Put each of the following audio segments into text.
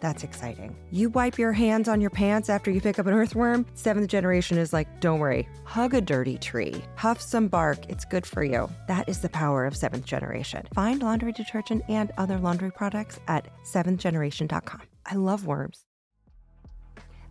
That's exciting. You wipe your hands on your pants after you pick up an earthworm. Seventh generation is like, don't worry, hug a dirty tree, huff some bark, it's good for you. That is the power of seventh generation. Find laundry detergent and other laundry products at seventhgeneration.com. I love worms.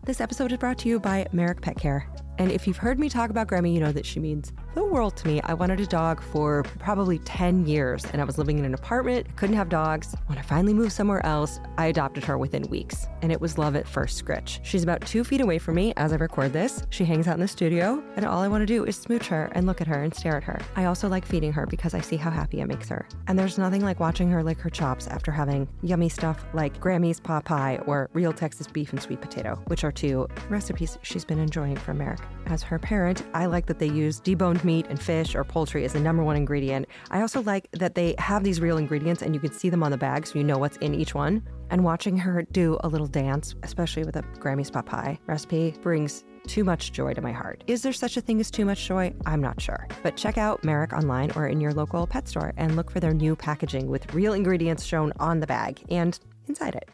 This episode is brought to you by Merrick Pet Care. And if you've heard me talk about Gremmie, you know that she means the world to me. I wanted a dog for probably 10 years, and I was living in an apartment, couldn't have dogs. When I finally moved somewhere else, I adopted her within weeks, and it was love at first scritch. She's about two feet away from me as I record this. She hangs out in the studio, and all I want to do is smooch her and look at her and stare at her. I also like feeding her because I see how happy it makes her. And there's nothing like watching her lick her chops after having yummy stuff like Grammy's pot pie or real Texas beef and sweet potato, which are two recipes she's been enjoying from Merrick. As her parent, I like that they use deboned meat and fish or poultry as the number one ingredient. I also like that they have these real ingredients and you can see them on the bag so you know what's in each one. And watching her do a little dance, especially with a Grammy's pot pie recipe, brings too much joy to my heart. Is there such a thing as too much joy? I'm not sure. But check out Merrick online or in your local pet store and look for their new packaging with real ingredients shown on the bag and inside it.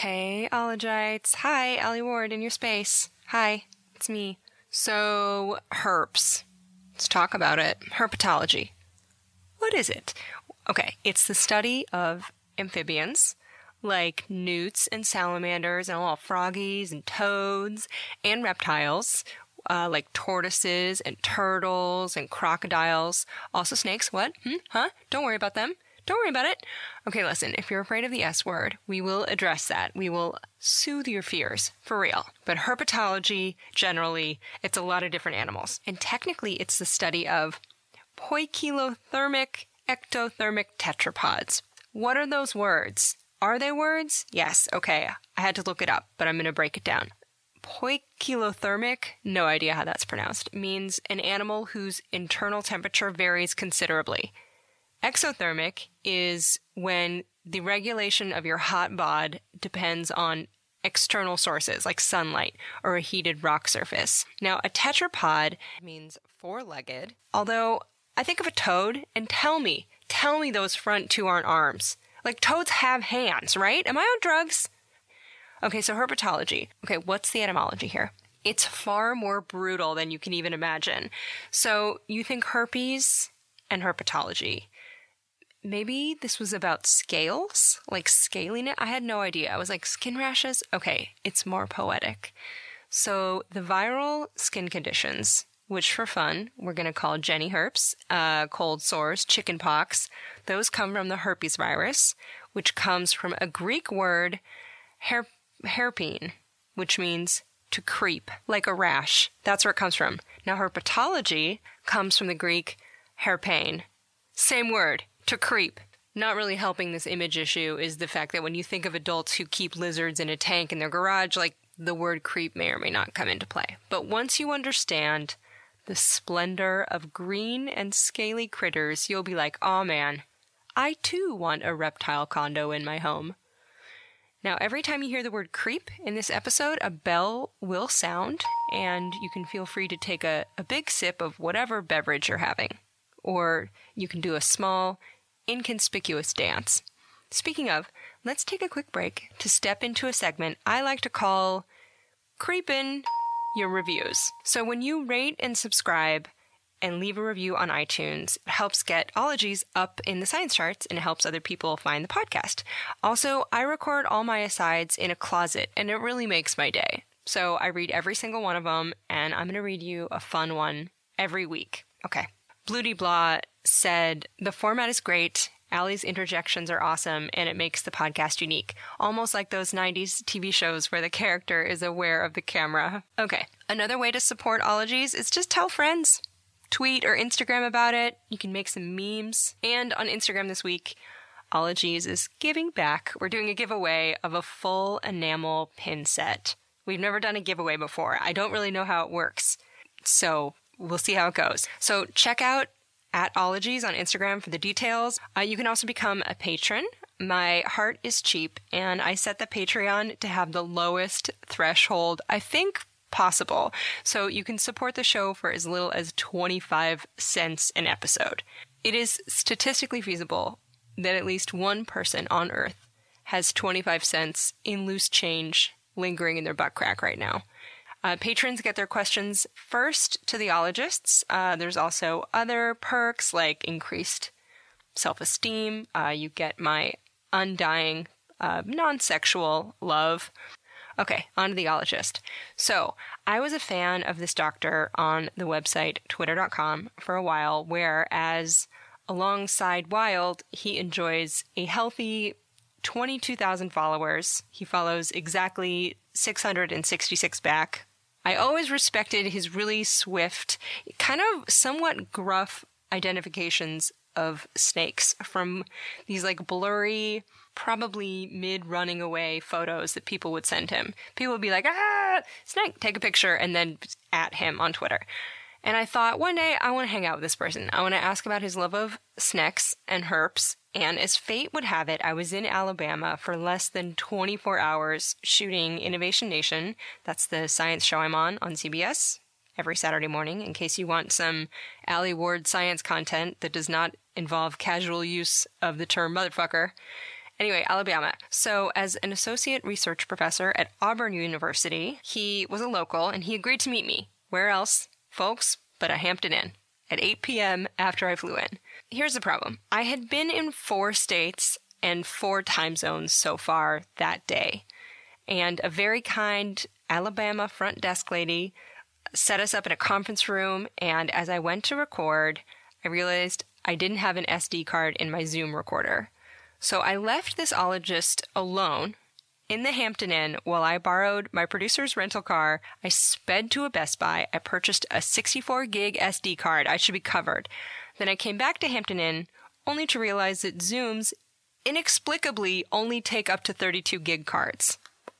Hey, Ologites. Hi, Alie Ward in your space. Hi, it's me. So, herps. Let's talk about it. Herpetology. What is it? Okay, it's the study of amphibians, like newts and salamanders and all froggies and toads and reptiles, uh, like tortoises and turtles and crocodiles. Also snakes. What? Hmm? Huh? Don't worry about them. Don't worry about it. Okay, listen, if you're afraid of the S word, we will address that. We will soothe your fears, for real. But herpetology, generally, it's a lot of different animals. And technically, it's the study of poikilothermic ectothermic tetrapods. What are those words? Are they words? Yes, okay. I had to look it up, but I'm going to break it down. Poikilothermic, no idea how that's pronounced, means an animal whose internal temperature varies considerably. Exothermic is when the regulation of your hot bod depends on external sources like sunlight or a heated rock surface. Now, a tetrapod means four legged, although I think of a toad and tell me, tell me those front two aren't arms. Like toads have hands, right? Am I on drugs? Okay, so herpetology. Okay, what's the etymology here? It's far more brutal than you can even imagine. So you think herpes and herpetology maybe this was about scales, like scaling it. I had no idea. I was like, skin rashes? Okay, it's more poetic. So the viral skin conditions, which for fun, we're going to call Jenny herpes, uh, cold sores, chicken pox, those come from the herpes virus, which comes from a Greek word, her- herpene, which means to creep, like a rash. That's where it comes from. Now, herpetology comes from the Greek herpein. Same word, to creep. Not really helping this image issue is the fact that when you think of adults who keep lizards in a tank in their garage, like the word creep may or may not come into play. But once you understand the splendor of green and scaly critters, you'll be like, oh man, I too want a reptile condo in my home. Now, every time you hear the word creep in this episode, a bell will sound, and you can feel free to take a, a big sip of whatever beverage you're having. Or you can do a small inconspicuous dance. Speaking of, let's take a quick break to step into a segment I like to call Creepin' Your Reviews. So when you rate and subscribe and leave a review on iTunes, it helps get ologies up in the science charts and it helps other people find the podcast. Also, I record all my asides in a closet and it really makes my day. So I read every single one of them and I'm going to read you a fun one every week. Okay. Bloody Blah said, The format is great. Alie's interjections are awesome and it makes the podcast unique. Almost like those 90s TV shows where the character is aware of the camera. Okay. Another way to support Ologies is just tell friends. Tweet or Instagram about it. You can make some memes. And on Instagram this week, Ologies is giving back. We're doing a giveaway of a full enamel pin set. We've never done a giveaway before. I don't really know how it works. So we'll see how it goes. So check out at Ologies on Instagram for the details. Uh, you can also become a patron. My heart is cheap, and I set the Patreon to have the lowest threshold I think possible. So you can support the show for as little as 25 cents an episode. It is statistically feasible that at least one person on Earth has 25 cents in loose change lingering in their butt crack right now. Uh, patrons get their questions first to the ologists. Uh, there's also other perks like increased self esteem. Uh, you get my undying, uh, non sexual love. Okay, on to the ologist. So, I was a fan of this doctor on the website twitter.com for a while, where as alongside Wild, he enjoys a healthy 22,000 followers. He follows exactly 666 back. I always respected his really swift, kind of somewhat gruff identifications of snakes from these like blurry, probably mid running away photos that people would send him. People would be like, ah, snake, take a picture, and then at him on Twitter. And I thought one day I want to hang out with this person. I want to ask about his love of snacks and herps. And as fate would have it, I was in Alabama for less than 24 hours shooting Innovation Nation. That's the science show I'm on on CBS every Saturday morning in case you want some Alie Ward science content that does not involve casual use of the term motherfucker. Anyway, Alabama. So, as an associate research professor at Auburn University, he was a local and he agreed to meet me. Where else? Folks, but a Hampton Inn at 8 p.m. after I flew in. Here's the problem I had been in four states and four time zones so far that day. And a very kind Alabama front desk lady set us up in a conference room. And as I went to record, I realized I didn't have an SD card in my Zoom recorder. So I left this ologist alone in the Hampton Inn, while I borrowed my producer's rental car, I sped to a Best Buy. I purchased a 64 gig SD card. I should be covered. Then I came back to Hampton Inn, only to realize that Zooms inexplicably only take up to 32 gig cards.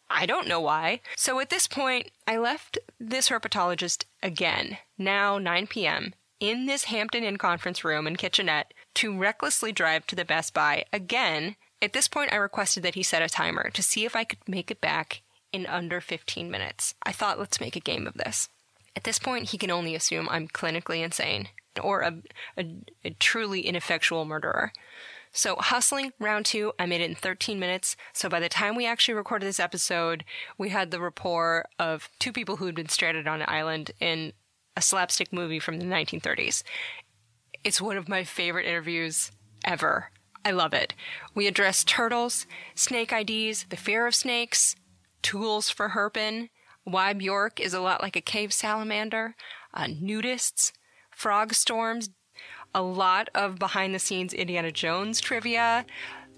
I don't know why. So at this point, I left this herpetologist again, now 9 p.m., in this Hampton Inn conference room and kitchenette to recklessly drive to the Best Buy again at this point, I requested that he set a timer to see if I could make it back in under 15 minutes. I thought, let's make a game of this. At this point, he can only assume I'm clinically insane or a, a, a truly ineffectual murderer. So, hustling round two, I made it in 13 minutes. So, by the time we actually recorded this episode, we had the rapport of two people who had been stranded on an island in a slapstick movie from the 1930s. It's one of my favorite interviews ever. I love it. We address turtles, snake IDs, the fear of snakes, tools for herping, why Bjork is a lot like a cave salamander, uh, nudists, frog storms, a lot of behind the scenes Indiana Jones trivia,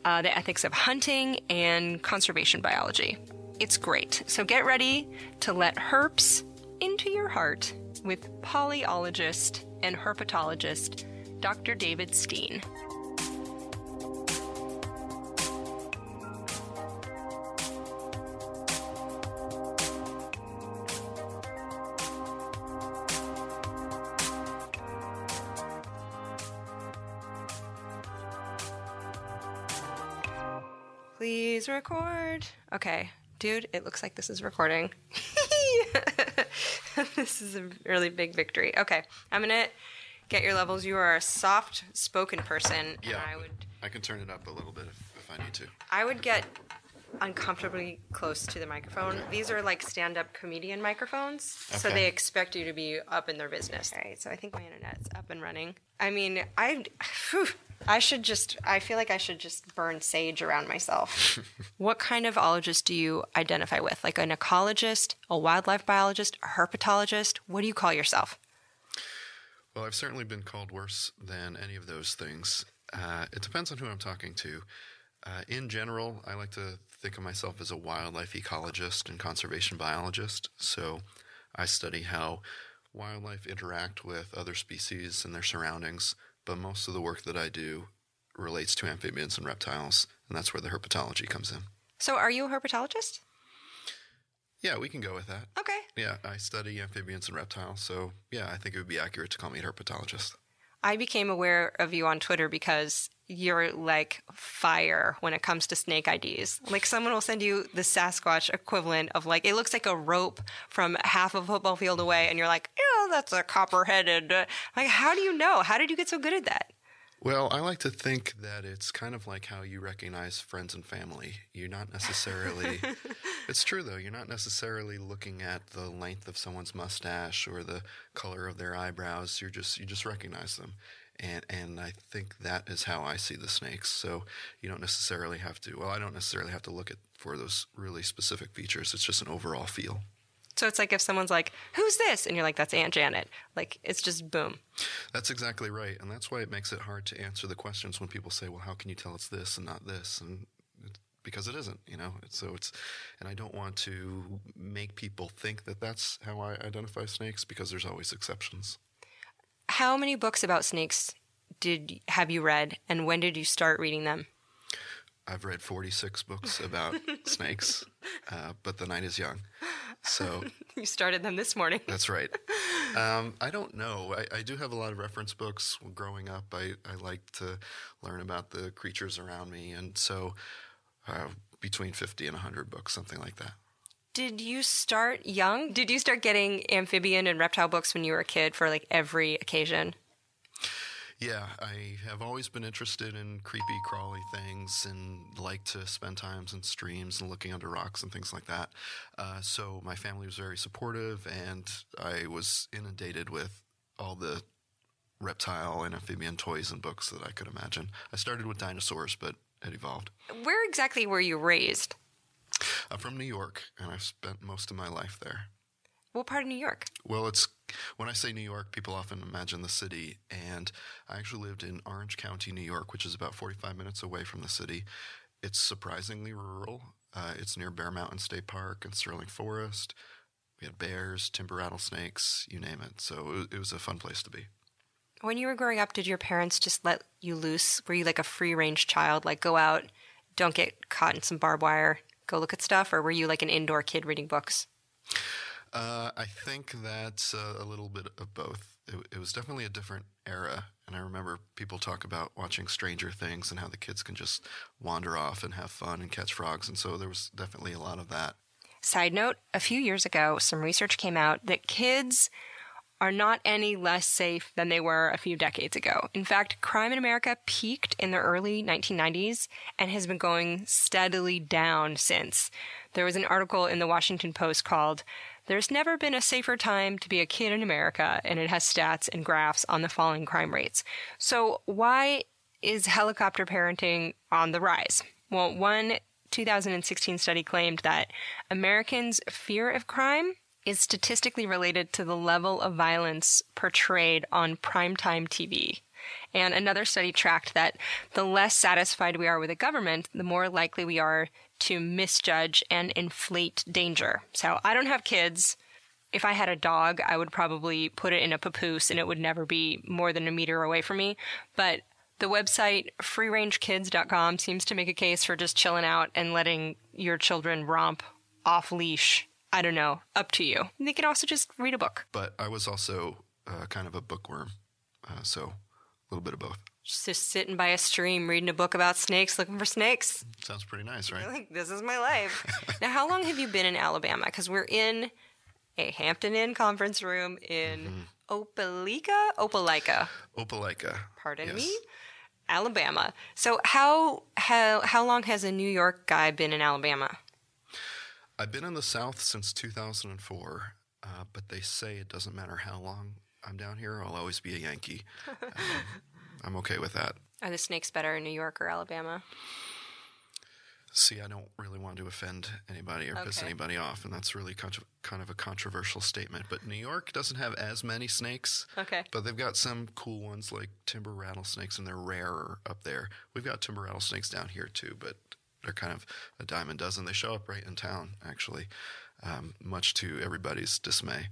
uh, the ethics of hunting, and conservation biology. It's great. So get ready to let herps into your heart with polyologist and herpetologist Dr. David Steen. Please record. Okay, dude, it looks like this is recording. this is a really big victory. Okay, I'm gonna get your levels. You are a soft spoken person. Yeah, I would. I can turn it up a little bit if, if I need to. I would get uncomfortably close to the microphone. These are like stand up comedian microphones, so Okay. they expect you to be up in their business. All right, so I think my internet's up and running. I mean, I. I should just, I feel like I should just burn sage around myself. what kind of ologist do you identify with? Like an ecologist, a wildlife biologist, a herpetologist? What do you call yourself? Well, I've certainly been called worse than any of those things. Uh, it depends on who I'm talking to. Uh, in general, I like to think of myself as a wildlife ecologist and conservation biologist. So I study how wildlife interact with other species and their surroundings, but most of the work that I do relates to amphibians and reptiles, and that's where the herpetology comes in. So, are you a herpetologist? Yeah, we can go with that. Okay. Yeah, I study amphibians and reptiles, so yeah, I think it would be accurate to call me a herpetologist. I became aware of you on Twitter because you're like fire when it comes to snake IDs. Like someone will send you the Sasquatch equivalent of like it looks like a rope from half a football field away, and you're like, yeah, that's a copper-headed. Like, how do you know? How did you get so good at that? Well, I like to think that it's kind of like how you recognize friends and family. You're not necessarily, it's true though, you're not necessarily looking at the length of someone's mustache or the color of their eyebrows. You're just, you just recognize them. And, and I think that is how I see the snakes. So you don't necessarily have to, well, I don't necessarily have to look at for those really specific features. It's just an overall feel. So it's like if someone's like, "Who's this?" and you're like, "That's Aunt Janet." Like it's just boom. That's exactly right, and that's why it makes it hard to answer the questions when people say, "Well, how can you tell it's this and not this?" and because it isn't, you know. So it's, and I don't want to make people think that that's how I identify snakes because there's always exceptions. How many books about snakes did have you read, and when did you start reading them? I've read 46 books about snakes, uh, but the night is young. So you started them this morning. that's right. Um, I don't know. I, I, do have a lot of reference books. Growing up, I, I liked to learn about the creatures around me, and so uh, between 50 and 100 books, something like that. Did you start young? Did you start getting amphibian and reptile books when you were a kid for like every occasion? Yeah, I have always been interested in creepy, crawly things and like to spend times in streams and looking under rocks and things like that. Uh, so my family was very supportive, and I was inundated with all the reptile and amphibian toys and books that I could imagine. I started with dinosaurs, but it evolved. Where exactly were you raised? I'm from New York, and I've spent most of my life there. What part of New York? Well, it's when I say New York, people often imagine the city, and I actually lived in Orange County, New York, which is about 45 minutes away from the city. It's surprisingly rural. Uh, it's near Bear Mountain State Park and Sterling Forest. We had bears, timber rattlesnakes, you name it. So it, it was a fun place to be. When you were growing up, did your parents just let you loose? Were you like a free range child, like go out, don't get caught in some barbed wire, go look at stuff, or were you like an indoor kid reading books? Uh, I think that's uh, a little bit of both. It, it, was definitely a different era, and I remember people talk about watching Stranger Things and how the kids can just wander off and have fun and catch frogs, and so there was definitely a lot of that. Side note: A few years ago, some research came out that kids are not any less safe than they were a few decades ago. In fact, crime in America peaked in the early 1990s and has been going steadily down since. There was an article in the Washington Post called there's never been a safer time to be a kid in America, and it has stats and graphs on the falling crime rates. So, why is helicopter parenting on the rise? Well, one 2016 study claimed that Americans' fear of crime is statistically related to the level of violence portrayed on primetime TV. And another study tracked that the less satisfied we are with the government, the more likely we are to misjudge and inflate danger. So I don't have kids. If I had a dog, I would probably put it in a papoose and it would never be more than a meter away from me. But the website freerangekids.com seems to make a case for just chilling out and letting your children romp off leash. I don't know, up to you. They can also just read a book. But I was also uh, kind of a bookworm, uh, so a little bit of both just sitting by a stream reading a book about snakes, looking for snakes. Sounds pretty nice, right? Like, this is my life. now, how long have you been in Alabama? Because we're in a Hampton Inn conference room in mm-hmm. Opelika? Opelika. Opelika. Pardon yes. me? Alabama. So how how how long has a New York guy been in Alabama? I've been in the South since 2004, uh, but they say it doesn't matter how long I'm down here, I'll always be a Yankee. Um, I'm okay with that. Are the snakes better in New York or Alabama? See, I don't really want to offend anybody or okay. piss anybody off, and that's really kind of a controversial statement. But New York doesn't have as many snakes. Okay. But they've got some cool ones like timber rattlesnakes, and they're rarer up there. We've got timber rattlesnakes down here too, but they're kind of a dime a dozen. They show up right in town, actually, um, much to everybody's dismay.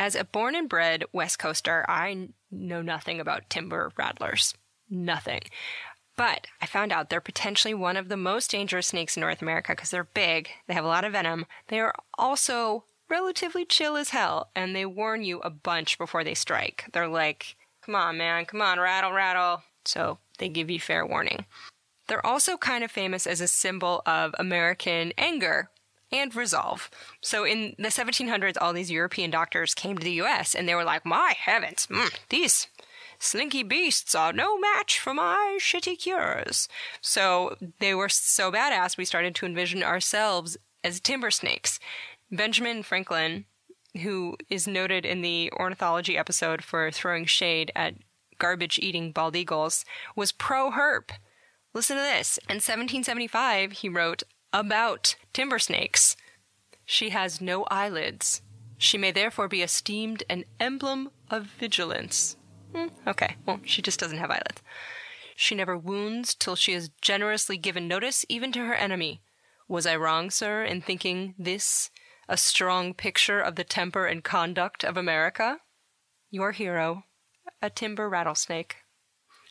As a born and bred West Coaster, I know nothing about timber rattlers. Nothing. But I found out they're potentially one of the most dangerous snakes in North America because they're big, they have a lot of venom, they are also relatively chill as hell, and they warn you a bunch before they strike. They're like come on, man, come on, rattle, rattle. So they give you fair warning. They're also kind of famous as a symbol of American anger and resolve. So in the 1700s, all these European doctors came to the US and they were like, my heavens, mm, these slinky beasts are no match for my shitty cures. So they were so badass, we started to envision ourselves as timber snakes. Benjamin Franklin, who is noted in the ornithology episode for throwing shade at garbage eating bald eagles, was pro herp. Listen to this. In 1775, he wrote about timber snakes. She has no eyelids. She may therefore be esteemed an emblem of vigilance. Hmm, okay, well, she just doesn't have eyelids. She never wounds till she has generously given notice even to her enemy. Was I wrong, sir, in thinking this a strong picture of the temper and conduct of America? Your hero, a timber rattlesnake.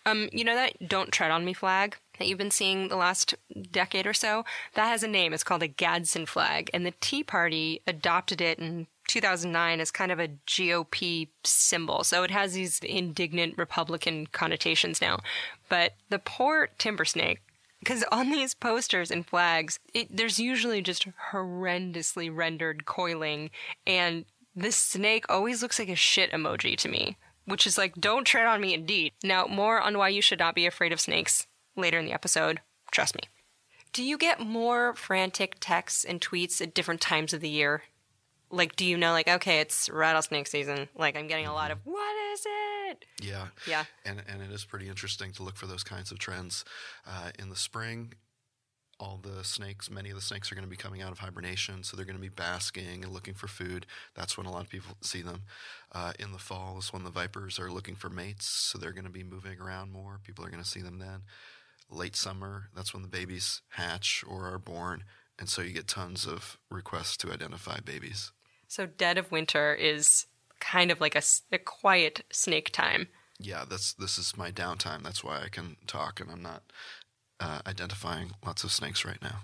Um, you know that "Don't Tread on Me" flag that you've been seeing the last decade or so? That has a name. It's called a Gadsden flag, and the Tea Party adopted it in 2009 as kind of a GOP symbol. So it has these indignant Republican connotations now. But the poor timber snake because on these posters and flags, it, there's usually just horrendously rendered coiling, and this snake always looks like a shit emoji to me which is like, don't tread on me indeed. Now, more on why you should not be afraid of snakes later in the episode. Trust me. Do you get more frantic texts and tweets at different times of the year? Like, do you know, like, okay, it's rattlesnake season? Like, I'm getting a lot of, what is it? Yeah. Yeah. And, and it is pretty interesting to look for those kinds of trends. Uh, in the spring, all the snakes, many of the snakes are going to be coming out of hibernation, so they're going to be basking and looking for food. That's when a lot of people see them. Uh, in the fall is when the vipers are looking for mates, so they're going to be moving around more. People are going to see them then. Late summer, that's when the babies hatch or are born, and so you get tons of requests to identify babies. So, dead of winter is kind of like a, a quiet snake time. Yeah, that's this is my downtime. That's why I can talk, and I'm not uh, identifying lots of snakes right now.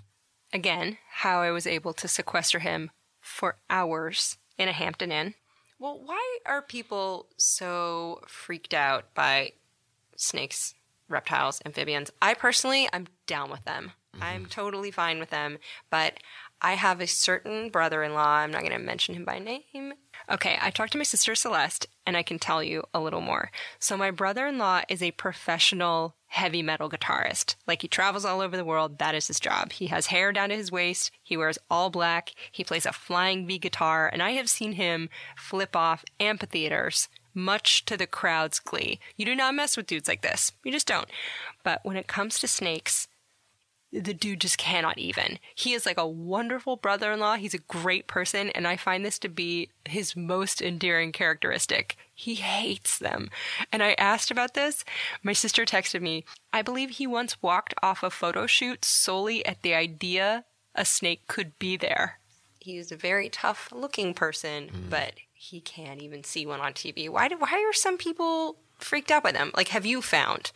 Again, how I was able to sequester him for hours in a Hampton Inn. Well, why are people so freaked out by snakes, reptiles, amphibians? I personally, I'm down with them. Mm-hmm. I'm totally fine with them, but I have a certain brother in law, I'm not going to mention him by name. Okay, I talked to my sister Celeste, and I can tell you a little more. So, my brother in law is a professional heavy metal guitarist. Like, he travels all over the world, that is his job. He has hair down to his waist, he wears all black, he plays a flying V guitar, and I have seen him flip off amphitheaters much to the crowd's glee. You do not mess with dudes like this. You just don't. But when it comes to snakes, the dude just cannot even. He is like a wonderful brother in law. He's a great person, and I find this to be his most endearing characteristic. He hates them. And I asked about this. My sister texted me, I believe he once walked off a photo shoot solely at the idea a snake could be there. He He's a very tough looking person, mm. but he can't even see one on TV. Why do, why are some people freaked out by them? Like, have you found?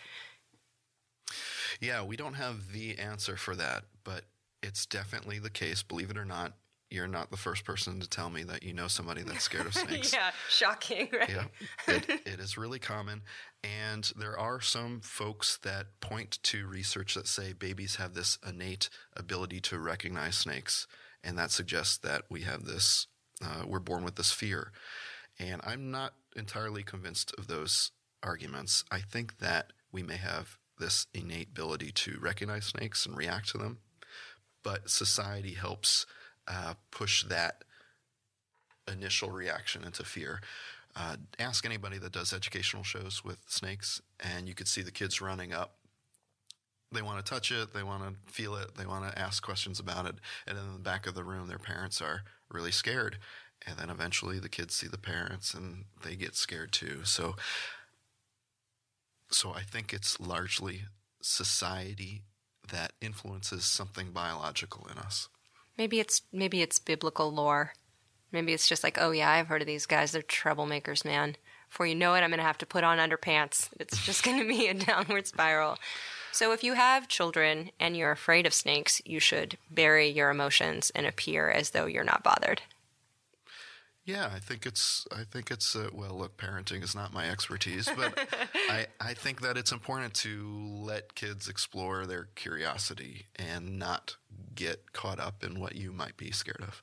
Yeah, we don't have the answer for that, but it's definitely the case. Believe it or not, you're not the first person to tell me that you know somebody that's scared of snakes. yeah, shocking, right? Yeah, it, it is really common. And there are some folks that point to research that say babies have this innate ability to recognize snakes. And that suggests that we have this, uh, we're born with this fear. And I'm not entirely convinced of those arguments. I think that we may have this innate ability to recognize snakes and react to them, but society helps uh, push that initial reaction into fear. Uh, ask anybody that does educational shows with snakes, and you could see the kids running up. They want to touch it, they want to feel it, they want to ask questions about it, and in the back of the room, their parents are really scared. And then eventually the kids see the parents and they get scared too. So so I think it's largely society that influences something biological in us. Maybe it's maybe it's biblical lore. Maybe it's just like, oh yeah, I've heard of these guys. They're troublemakers, man. Before you know it, I'm going to have to put on underpants. It's just going to be a downward spiral. So if you have children and you're afraid of snakes, you should bury your emotions and appear as though you're not bothered. Yeah, I think it's. I think it's. Uh, well, look, parenting is not my expertise, but I, I think that it's important to let kids explore their curiosity and not get caught up in what you might be scared of.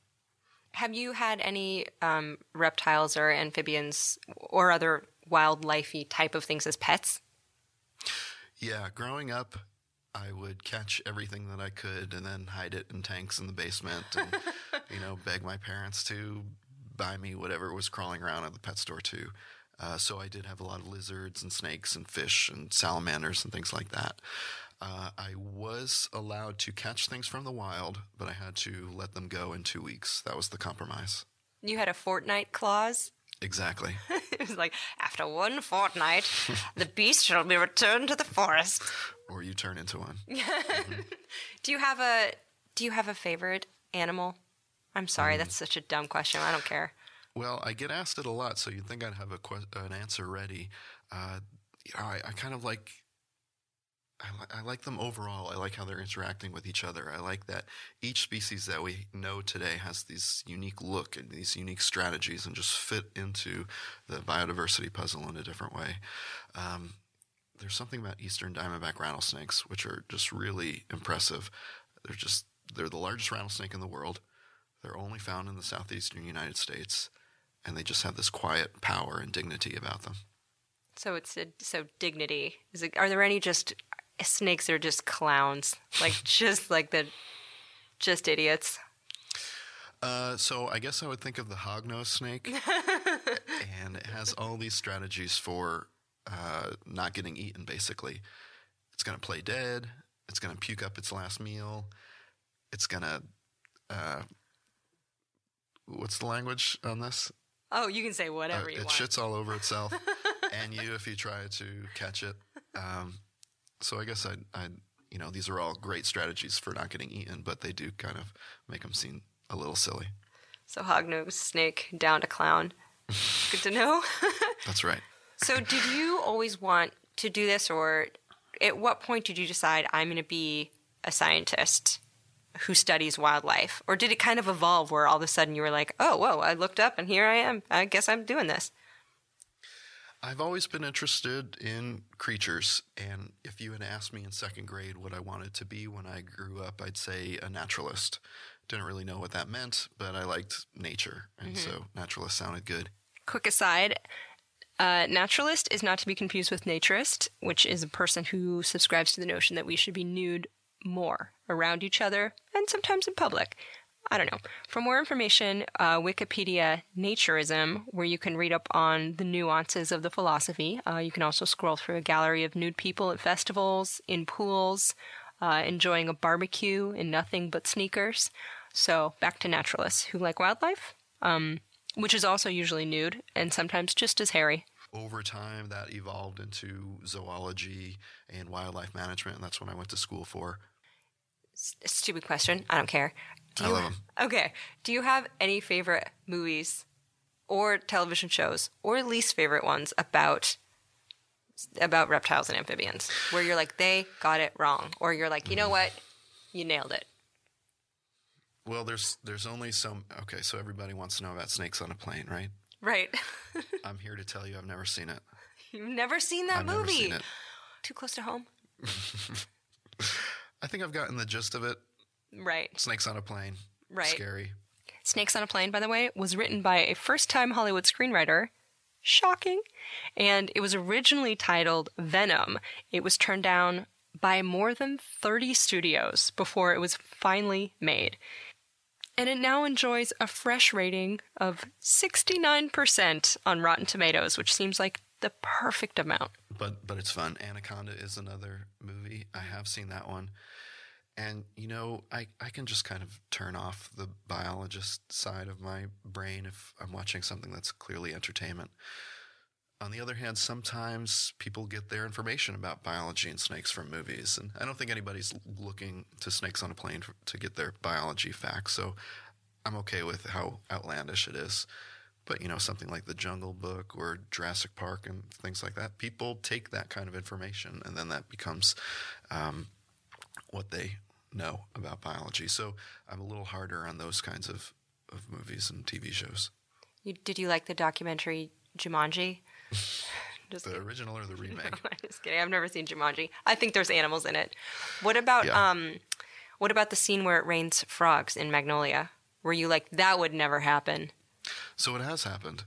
Have you had any um, reptiles or amphibians or other wildlifey type of things as pets? Yeah, growing up, I would catch everything that I could and then hide it in tanks in the basement and, you know, beg my parents to buy me whatever was crawling around at the pet store too. Uh, so I did have a lot of lizards and snakes and fish and salamanders and things like that. Uh, I was allowed to catch things from the wild, but I had to let them go in two weeks. That was the compromise. You had a fortnight clause? Exactly. it was like, after one fortnight, the beast shall be returned to the forest. Or you turn into one. Do you have a Do you have a favorite animal? I'm sorry, that's such a dumb question. I don't care. Well, I get asked it a lot, so you'd think I'd have a que- an answer ready. Uh, I, I kind of like. I, li- I like them overall. I like how they're interacting with each other. I like that each species that we know today has these unique look and these unique strategies and just fit into the biodiversity puzzle in a different way. Um, there's something about eastern diamondback rattlesnakes which are just really impressive. They're just they're the largest rattlesnake in the world. They're only found in the southeastern United States, and they just have this quiet power and dignity about them. So it's a, so dignity. Is it? Are there any just snakes are just clowns, like just like the just idiots? Uh, so I guess I would think of the hognose snake, and it has all these strategies for uh, not getting eaten. Basically, it's going to play dead. It's going to puke up its last meal. It's going to uh, what's the language on this? Oh, you can say whatever Uh, you it want. shits all over itself and you if you try to catch it. Um, so I guess I, I, you know, these are all great strategies for not getting eaten, but they do kind of make them seem a little silly. So hognose snake down to clown. Good to know. That's right. so did you always want to do this, or at what point did you decide I'm going to be a scientist who studies wildlife, or did it kind of evolve where all of a sudden you were like, oh, whoa, I looked up and here I am. I guess I'm doing this. I've always been interested in creatures, and if you had asked me in second grade what I wanted to be when I grew up, I'd say a naturalist. Didn't really know what that meant, but I liked nature, and so naturalist sounded good. Quick aside uh, naturalist is not to be confused with naturist, which is a person who subscribes to the notion that we should be nude more around each other and sometimes in public. I don't know. For more information, uh, Wikipedia Naturism, where you can read up on the nuances of the philosophy. Uh, you can also scroll through a gallery of nude people at festivals, in pools, uh, enjoying a barbecue in nothing but sneakers. So back to naturalists who like wildlife, um, which is also usually nude and sometimes just as hairy. Over time, that evolved into zoology and wildlife management, and that's what I went to school for. Stupid question. I don't care. Do I you, love 'em. Okay. Do you have any favorite movies or television shows or least favorite ones about about reptiles and amphibians where you're like they got it wrong or you're like, "You know what? You nailed it." Well, there's there's only some. Okay, so everybody wants to know about snakes on a plane, right? Right. I'm here to tell you, I've never seen it. You've never seen that I've movie. seen. Too close to home? I think I've gotten the gist of it. Right. Snakes on a plane. Right. Scary. Snakes on a Plane, by the way, was written by a first time Hollywood screenwriter. Shocking. And it was originally titled Venom. It was turned down by more than 30 studios before it was finally made. And it now enjoys a fresh rating of 69% on Rotten Tomatoes, which seems like the perfect amount. But but it's fun. Anaconda is another movie. I have seen that one. And you know, I, I can just kind of turn off the biologist side of my brain if I'm watching something that's clearly entertainment. On the other hand, sometimes people get their information about biology and snakes from movies, and I don't think anybody's looking to snakes on a plane to get their biology facts. So I'm okay with how outlandish it is. But you know, something like the Jungle Book or Jurassic Park and things like that, people take that kind of information, and then that becomes um, what they know about biology. So I'm a little harder on those kinds of, of movies and TV shows. You, did you like the documentary Jumanji? Just The kidding. original or the remake? i'm Just kidding. I've never seen Jumanji. I think there's animals in it. What about Yeah. um what about the scene where it rains frogs in Magnolia? Were you like that would never happen? so it has happened.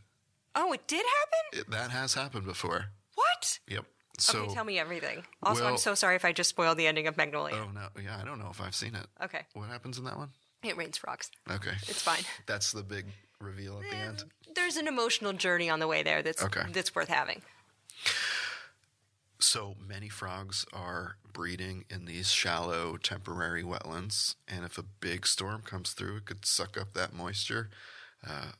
Oh, it did happen? It, that has happened before. What? Yep. So, okay, tell me everything. Also, I'm so sorry if I just spoiled the ending of Magnolia. oh no, yeah, I don't know if I've seen it. Okay. What happens in that one? It rains frogs. Okay, It's fine. That's the big reveal at the end. There's an emotional journey on the way there that's Okay. that's worth having. So many frogs are breeding in these shallow temporary wetlands, and if a big storm comes through, it could suck up that moisture, uh,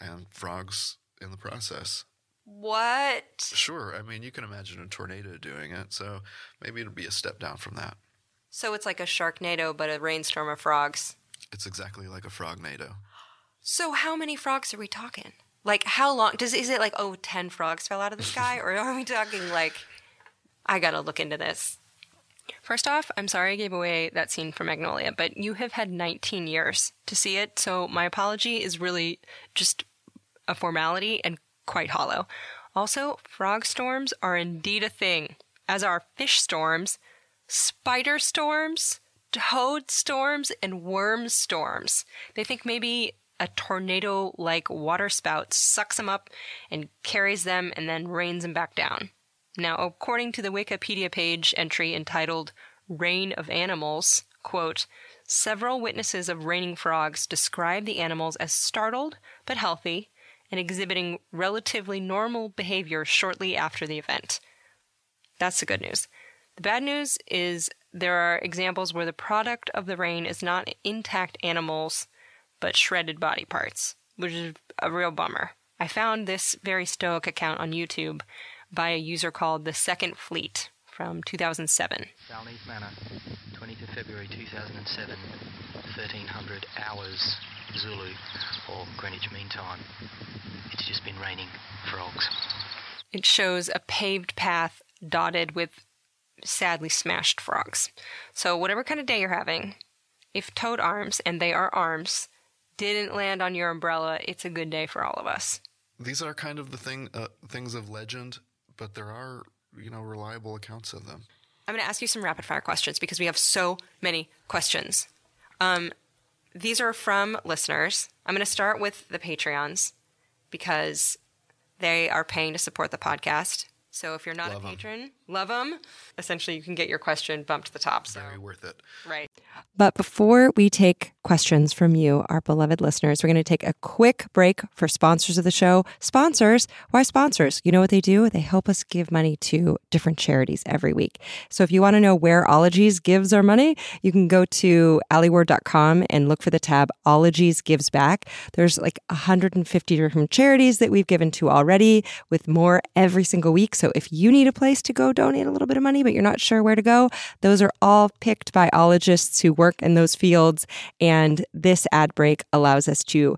and frogs in the process. What? Sure, I mean you can imagine a tornado doing it, so maybe it'll be a step down from that. So it's like a sharknado but a rainstorm of frogs. It's exactly like a frognado. So how many frogs are we talking? Like how long does is it like oh 10 frogs fell out of the sky or are we talking like I got to look into this. First off, I'm sorry I gave away that scene from Magnolia, but you have had 19 years to see it, so my apology is really just a formality and quite hollow. Also, frog storms are indeed a thing, as are fish storms, spider storms, toad storms, and worm storms. They think maybe a tornado like waterspout sucks them up and carries them and then rains them back down. Now, according to the Wikipedia page entry entitled Rain of Animals, quote, several witnesses of raining frogs describe the animals as startled but healthy and exhibiting relatively normal behavior shortly after the event. That's the good news. The bad news is there are examples where the product of the rain is not intact animals, but shredded body parts, which is a real bummer. I found this very stoic account on YouTube by a user called The Second Fleet from 2007. Balneath Manor, 20th of February 2007, 1300 hours Zulu or Greenwich Mean Time. It's just been raining frogs. It shows a paved path dotted with sadly smashed frogs. So, whatever kind of day you're having, if toad arms, and they are arms, didn't land on your umbrella, it's a good day for all of us. These are kind of the thing uh, things of legend, but there are you know reliable accounts of them. I'm going to ask you some rapid fire questions because we have so many questions. Um, these are from listeners. I'm going to start with the Patreons because they are paying to support the podcast. So if you're not Love a 'em. Patron, love them. Essentially, you can get your question bumped to the top. So, Very worth it. right. But before we take questions from you, our beloved listeners, we're going to take a quick break for sponsors of the show. Sponsors, why sponsors? You know what they do? They help us give money to different charities every week. So if you want to know where Ologies gives our money, you can go to alieward.com and look for the tab Ologies Gives Back. There's like 150 different charities that we've given to already with more every single week. So if you need a place to go donate a little bit of money, but you're not sure where to go, those are all picked biologists who work in those fields. And this ad break allows us to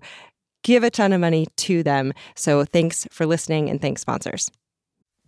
give a ton of money to them. So thanks for listening and thanks, sponsors.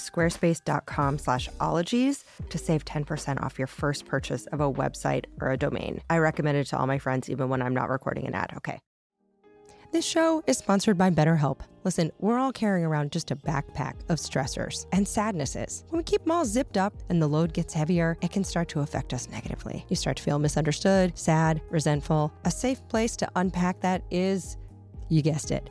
squarespace.com slash ologies to save 10% off your first purchase of a website or a domain. I recommend it to all my friends, even when I'm not recording an ad. Okay. This show is sponsored by BetterHelp. Listen, we're all carrying around just a backpack of stressors and sadnesses. When we keep them all zipped up and the load gets heavier, it can start to affect us negatively. You start to feel misunderstood, sad, resentful. A safe place to unpack that is, you guessed it,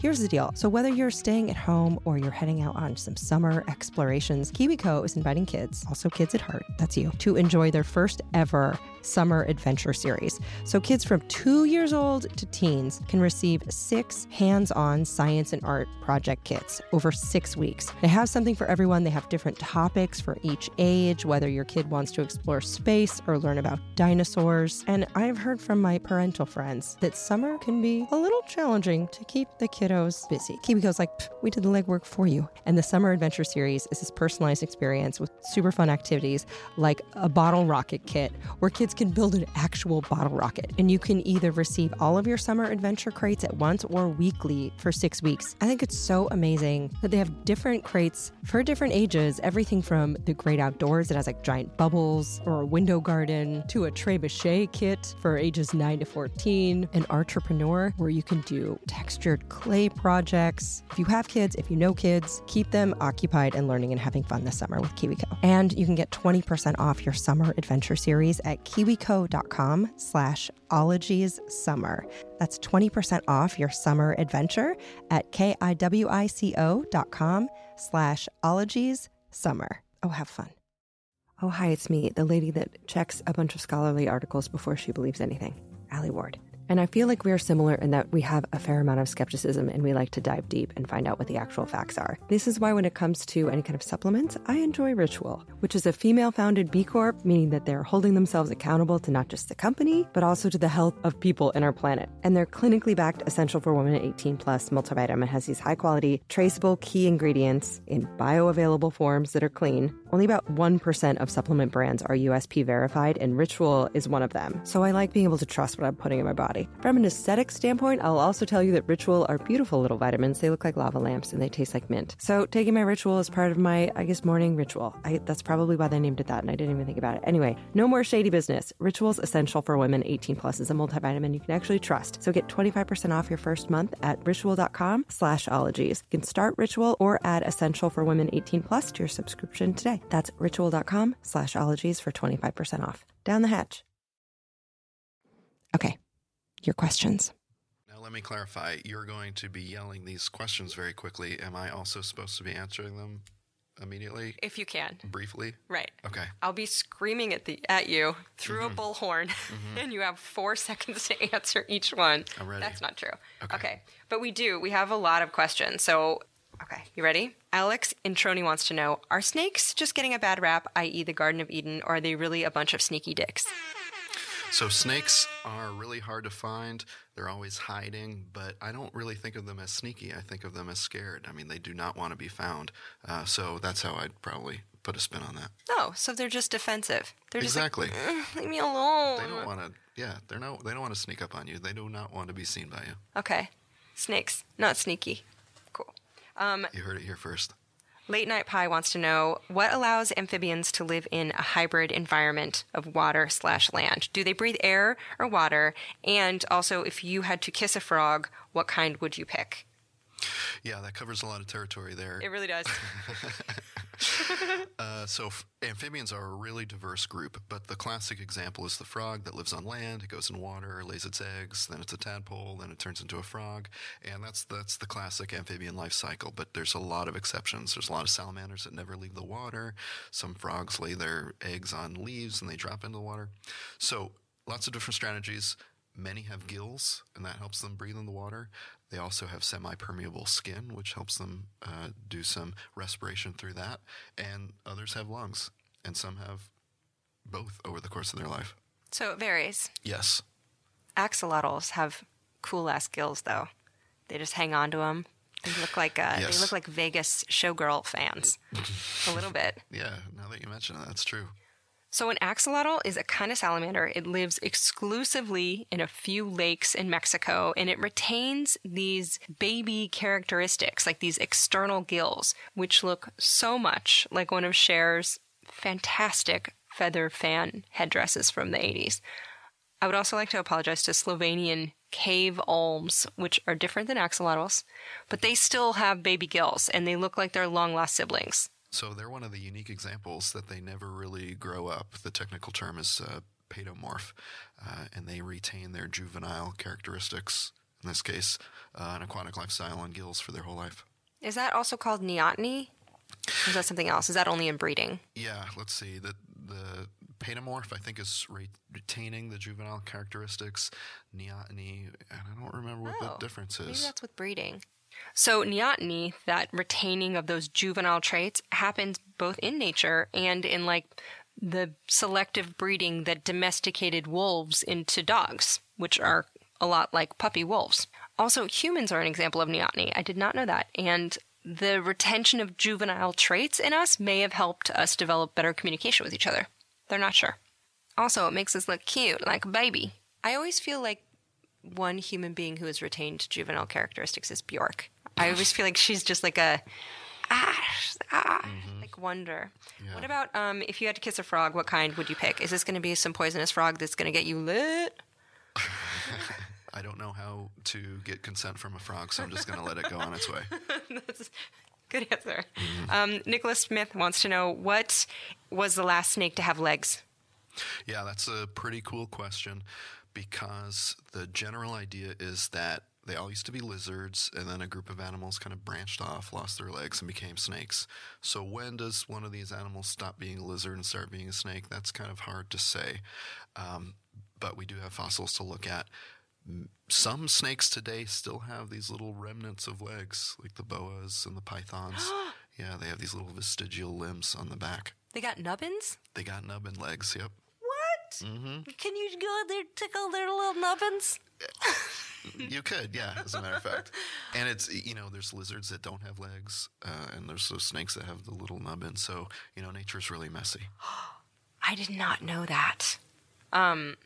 Here's the deal. So, whether you're staying at home or you're heading out on some summer explorations, KiwiCo is inviting kids, also kids at heart, that's you, to enjoy their first ever summer adventure series. So, kids from two years old to teens can receive six hands on science and art project kits over six weeks. They have something for everyone. They have different topics for each age, whether your kid wants to explore space or learn about dinosaurs. And I've heard from my parental friends that summer can be a little challenging to keep the kiddos busy. KiwiCo's like, we did the legwork for you. And the Summer Adventure Series is this personalized experience with super fun activities like a bottle rocket kit where kids can build an actual bottle rocket. And you can either receive all of your summer adventure crates at once or weekly for six weeks. I think it's so amazing that they have different crates for different ages, everything from the great outdoors that has like giant bubbles or a window garden to a trebuchet kit for ages 9 to 14, an entrepreneur where you can do textured clay projects. If you have kids, if you know kids, keep them occupied and learning and having fun this summer with KiwiCo. And you can get 20% off your summer adventure series at kiwico.com slash ologies summer. That's 20% off your summer adventure at K-I-W-I-C-O dot com slash ologies summer. Oh, have fun. Oh, hi, it's me, the lady that checks a bunch of scholarly articles before she believes anything, Alie Ward. And I feel like we are similar in that we have a fair amount of skepticism and we like to dive deep and find out what the actual facts are. This is why, when it comes to any kind of supplements, I enjoy Ritual, which is a female founded B Corp, meaning that they're holding themselves accountable to not just the company, but also to the health of people in our planet. And their clinically backed Essential for Women 18 Plus multivitamin has these high quality, traceable key ingredients in bioavailable forms that are clean. Only about 1% of supplement brands are USP verified, and Ritual is one of them. So I like being able to trust what I'm putting in my body. From an aesthetic standpoint, I'll also tell you that Ritual are beautiful little vitamins. They look like lava lamps and they taste like mint. So taking my Ritual is part of my, I guess, morning ritual. I, that's probably why they named it that, and I didn't even think about it. Anyway, no more shady business. Ritual's Essential for Women 18 Plus is a multivitamin you can actually trust. So get 25% off your first month at ritual.com slash ologies. You can start Ritual or add Essential for Women 18 Plus to your subscription today. That's ritual.com slash ologies for 25% off. Down the hatch. Okay, your questions. Now, let me clarify. You're going to be yelling these questions very quickly. Am I also supposed to be answering them immediately, If you can. briefly? Right. Okay. I'll be screaming at the at you through a mm-hmm. bullhorn, mm-hmm. and you have four seconds to answer each one. I'm ready. That's not true. Okay. but we do. We have a lot of questions. So, okay, you ready? Alex Introni wants to know: Are snakes just getting a bad rap, i.e., the Garden of Eden, or are they really a bunch of sneaky dicks? So snakes are really hard to find. They're always hiding, but I don't really think of them as sneaky. I think of them as scared. I mean, they do not want to be found. Uh, so that's how I'd probably put a spin on that. Oh, so they're just defensive. They're Exactly. just like, leave me alone. They don't want to. Yeah, they're no. They don't want to sneak up on you. They do not want to be seen by you. Okay, snakes, not sneaky. Cool. Um, You heard it here first. Late Night Pie wants to know what allows amphibians to live in a hybrid environment of water slash land. Do they breathe air or water? And also, if you had to kiss a frog, what kind would you pick? Yeah, that covers a lot of territory there. It really does. Uh, so f- amphibians are a really diverse group, but the classic example is the frog that lives on land. It goes in water, lays its eggs, then it's a tadpole, then it turns into a frog, and that's that's the classic amphibian life cycle. But there's a lot of exceptions. There's a lot of salamanders that never leave the water. Some frogs lay their eggs on leaves and they drop into the water. So lots of different strategies. Many have gills, and that helps them breathe in the water. They also have semi permeable skin, which helps them uh, do some respiration through that. And others have lungs, and some have both over the course of their life. So it varies. Yes. Axolotls have cool ass gills, though. They just hang on to them. They look like uh, Yes. they look like Vegas showgirl fans, a little bit. Yeah, now that you mention it, that's true. So an axolotl is a kind of salamander. It lives exclusively in a few lakes in Mexico and it retains these baby characteristics, like these external gills, which look so much like one of Cher's fantastic feather fan headdresses from the 80s. I would also like to apologize to Slovenian cave olms, which are different than axolotls, but they still have baby gills and they look like they're long lost siblings. So they're one of the unique examples that they never really grow up. The technical term is uh, paedomorph, uh, and they retain their juvenile characteristics, in this case, uh, an aquatic lifestyle and gills for their whole life. Is that also called neoteny? Or is that something else? Is that only in breeding? Yeah, let's see. The, the paedomorph, I think, is re- retaining the juvenile characteristics. Neoteny, and I don't remember what Oh, the difference is. Maybe that's with breeding. So neoteny, that retaining of those juvenile traits, happens both in nature and in like the selective breeding that domesticated wolves into dogs, which are a lot like puppy wolves. Also, humans are an example of neoteny. I did not know that. And the retention of juvenile traits in us may have helped us develop better communication with each other. They're not sure. Also, it makes us look cute, like a baby. I always feel like one human being who has retained juvenile characteristics is Bjork. I always feel like she's just like a ah, ah like wonder. Yeah. What about um if you had to kiss a frog, what kind would you pick? Is this going to be some poisonous frog that's going to get you lit? I don't know how to get consent from a frog, so I'm just going to let it go on its way. That's good answer. Um, Nicholas Smith wants to know what was the last snake to have legs? Yeah, that's a pretty cool question because the general idea is that they all used to be lizards and then a group of animals kind of branched off, lost their legs, and became snakes. So, when does one of these animals stop being a lizard and start being a snake? That's kind of hard to say. Um, but we do have fossils to look at. Some snakes today still have these little remnants of legs, like the boas and the pythons. yeah, they have these little vestigial limbs on the back. They got nubbins? They got nubbin legs, yep. Mm-hmm. Can you go there tickle their little nubbins? You could, yeah, as a matter of fact. And it's, you know, there's lizards that don't have legs, uh, and there's those snakes that have the little nubbin. So, you know, nature's really messy. I did not know that. Um,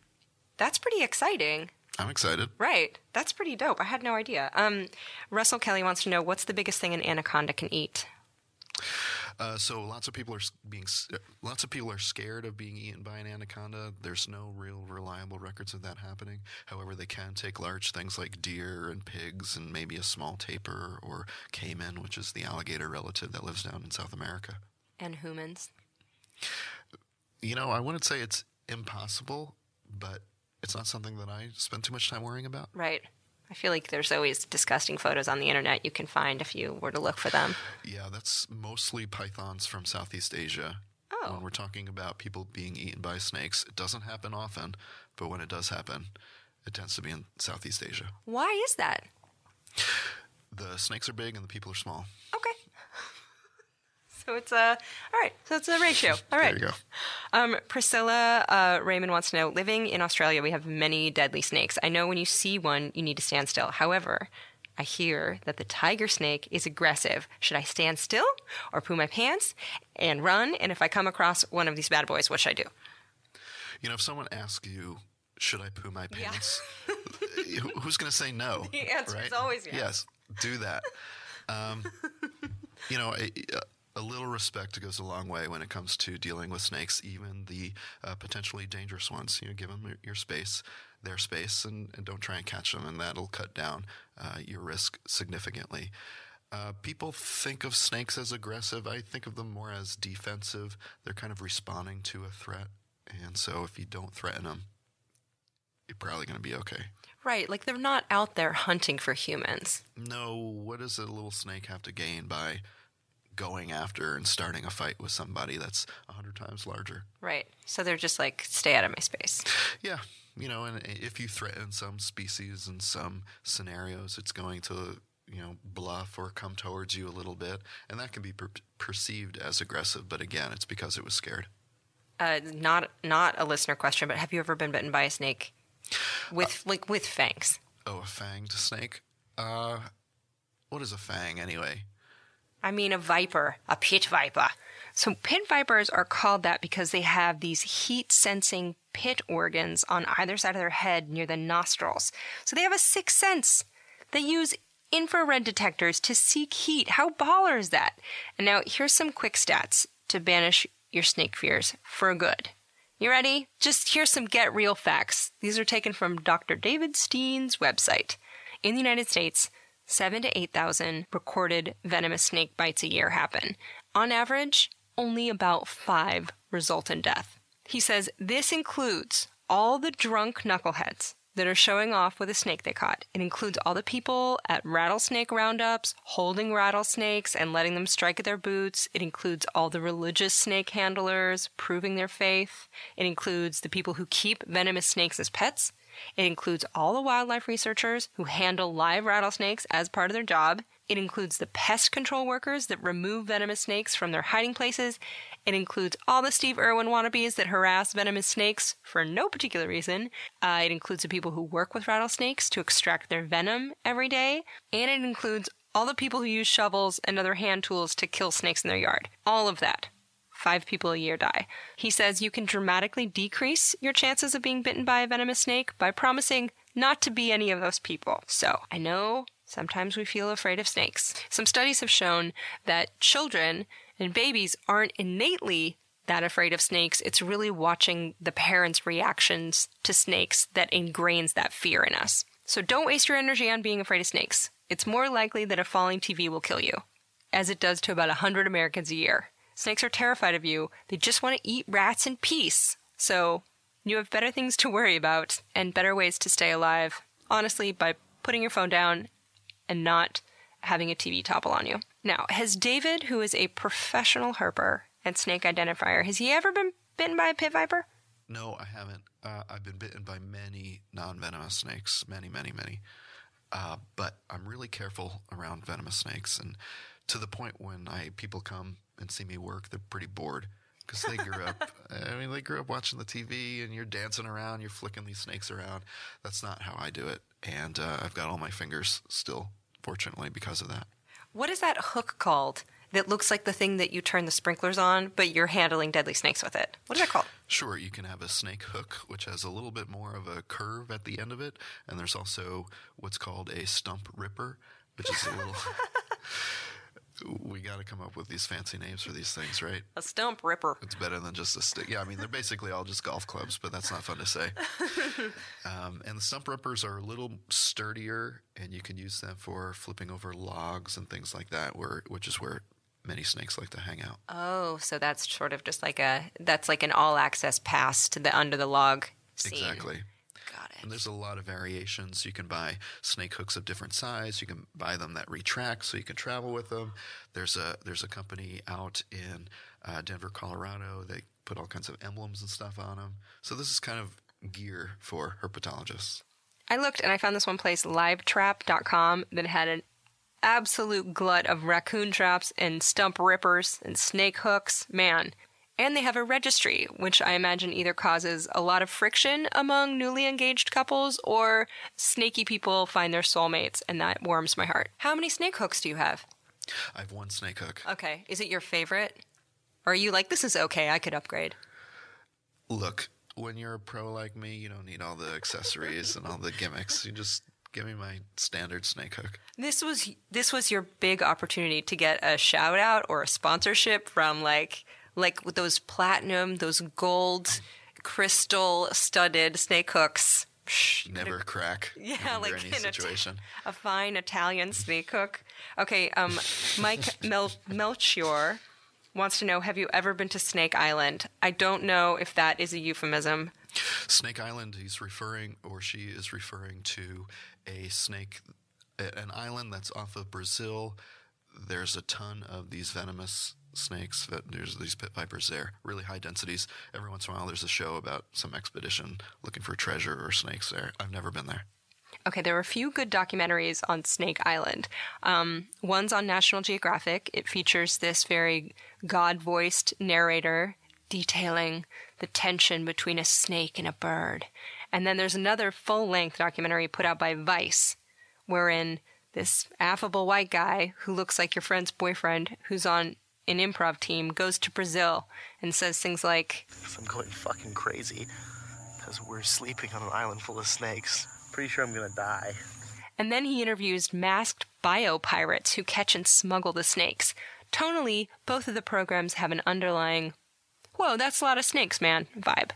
that's pretty exciting. I'm excited. Right. That's pretty dope. I had no idea. Um, Russell Kelly wants to know what's the biggest thing an anaconda can eat? Uh, so lots of people are being, uh, lots of people are scared of being eaten by an anaconda. There's no real reliable records of that happening. However, they can take large things like deer and pigs and maybe a small tapir or caiman, which is the alligator relative that lives down in South America. And humans. You know, I wouldn't say it's impossible, but it's not something that I spend too much time worrying about. Right. I feel like there's always disgusting photos on the internet you can find if you were to look for them. Yeah, that's mostly pythons from Southeast Asia. Oh. When we're talking about people being eaten by snakes, it doesn't happen often, but when it does happen, it tends to be in Southeast Asia. Why is that? The snakes are big and the people are small. Okay. So it's a all right. So it's a ratio. All right. There you go. Um, Priscilla uh, Raymond wants to know: Living in Australia, we have many deadly snakes. I know when you see one, you need to stand still. However, I hear that the tiger snake is aggressive. Should I stand still or poo my pants and run? And if I come across one of these bad boys, what should I do? You know, if someone asks you, should I poo my pants? who- Who's going to say no? The answer is always yes. Yes, do that. Um, you know, a, little respect goes a long way when it comes to dealing with snakes, even the uh, potentially dangerous ones. You know, give them your, your space, their space, and, and don't try and catch them, and that'll cut down uh, your risk significantly. Uh, people think of snakes as aggressive. I think of them more as defensive. They're kind of responding to a threat. And so if you don't threaten them, you're probably going to be okay. Right, like they're not out there hunting for humans. No, what does a little snake have to gain by going after and starting a fight with somebody that's a hundred times larger? Right. So they're just like, stay out of my space. Yeah, you know, and if you threaten some species in some scenarios, it's going to you know bluff or come towards you a little bit, and that can be per- perceived as aggressive. But again, it's because it was scared. Uh, not not a listener question, but have you ever been bitten by a snake with like with fangs? Oh, a fanged snake. Uh, what is a fang anyway? I mean, a viper, a pit viper. So, pit vipers are called that because they have these heat sensing pit organs on either side of their head near the nostrils. So, they have a sixth sense. They use infrared detectors to seek heat. How baller is that? And now, here's some quick stats to banish your snake fears for good. You ready? Just here's some get real facts. These are taken from Dr. David Steen's website. In the United States, seven to 8,000 recorded venomous snake bites a year happen. On average, only about five result in death. He says this includes all the drunk knuckleheads that are showing off with a snake they caught. It includes all the people at rattlesnake roundups holding rattlesnakes and letting them strike at their boots. It includes all the religious snake handlers proving their faith. It includes the people who keep venomous snakes as pets. It includes all the wildlife researchers who handle live rattlesnakes as part of their job. It includes the pest control workers that remove venomous snakes from their hiding places. It includes all the Steve Irwin wannabes that harass venomous snakes for no particular reason. Uh, it includes the people who work with rattlesnakes to extract their venom every day. And it includes all the people who use shovels and other hand tools to kill snakes in their yard. All of that. Five people a year die. He says you can dramatically decrease your chances of being bitten by a venomous snake by promising not to be any of those people. So I know Sometimes we feel afraid of snakes. Some studies have shown that children and babies aren't innately that afraid of snakes. It's really watching the parents' reactions to snakes that ingrains that fear in us. So don't waste your energy on being afraid of snakes. It's more likely that a falling TV will kill you, as it does to about 100 Americans a year. Snakes are terrified of you. They just want to eat rats in peace. So you have better things to worry about and better ways to stay alive. Honestly, by putting your phone down and not having a TV topple on you. Now, has David, who is a professional herper and snake identifier, has he ever been bitten by a pit viper? No, I haven't. Uh, I've been bitten by many non venomous snakes, many, many, many. Uh, but I'm really careful around venomous snakes, and to the point when I people come and see me work, they're pretty bored because they grew up. I mean, they grew up watching the TV, and you're dancing around, you're flicking these snakes around. That's not how I do it, and uh, I've got all my fingers still, fortunately, because of that. What is that hook called that looks like the thing that you turn the sprinklers on, but you're handling deadly snakes with it? What is that called? Sure, you can have a snake hook, which has a little bit more of a curve at the end of it, and there's also what's called a stump ripper, which is a little. we got to come up with these fancy names for these things, right? A stump ripper. It's better than just a stick. Yeah, I mean, they're basically all just golf clubs, but that's not fun to say. Um, and the stump rippers are a little sturdier, and you can use them for flipping over logs and things like that, where which is where many snakes like to hang out. Oh, so that's sort of just like a that's like an all access pass to the under the log scene. Exactly. Got it. And there's a lot of variations. You can buy snake hooks of different size. You can buy them that retract, so you can travel with them. There's a there's a company out in uh, Denver, Colorado. They put all kinds of emblems and stuff on them. So this is kind of gear for herpetologists. I looked and I found this one place, livetrap.com, that had an absolute glut of raccoon traps and stump rippers and snake hooks. Man. And they have a registry, which I imagine either causes a lot of friction among newly engaged couples or snaky people find their soulmates, and that warms my heart. How many snake hooks do you have? I have one snake hook. Okay. Is it your favorite? Or are you like, this is okay, I could upgrade? Look, when you're a pro like me, you don't need all the accessories and all the gimmicks. You just give me my standard snake hook. This was this was your big opportunity to get a shout out or a sponsorship from like like with those platinum, those gold crystal studded snake hooks. Psh, you could've- Never crack Yeah, like any in a situation. a fine Italian snake hook. Okay, um, Mike Mel- Melchior wants to know: Have you ever been to Snake Island? I don't know if that is a euphemism. Snake Island, he's referring, or she is referring to a snake, an island that's off of Brazil. There's a ton of these venomous snakes. That there's these pit vipers there, really high densities. Every once in a while, there's a show about some expedition looking for treasure or snakes there. I've never been there. Okay, there are a few good documentaries on Snake Island. Um, one's on National Geographic. It features this very God voiced narrator detailing the tension between a snake and a bird. And then there's another full length documentary put out by Vice, wherein this affable white guy who looks like your friend's boyfriend, who's on an improv team, goes to Brazil and says things like, I'm going fucking crazy because we're sleeping on an island full of snakes, pretty sure I'm gonna die. And then he interviews masked biopirates who catch and smuggle the snakes. Tonally, both of the programs have an underlying, whoa, that's a lot of snakes, man, vibe.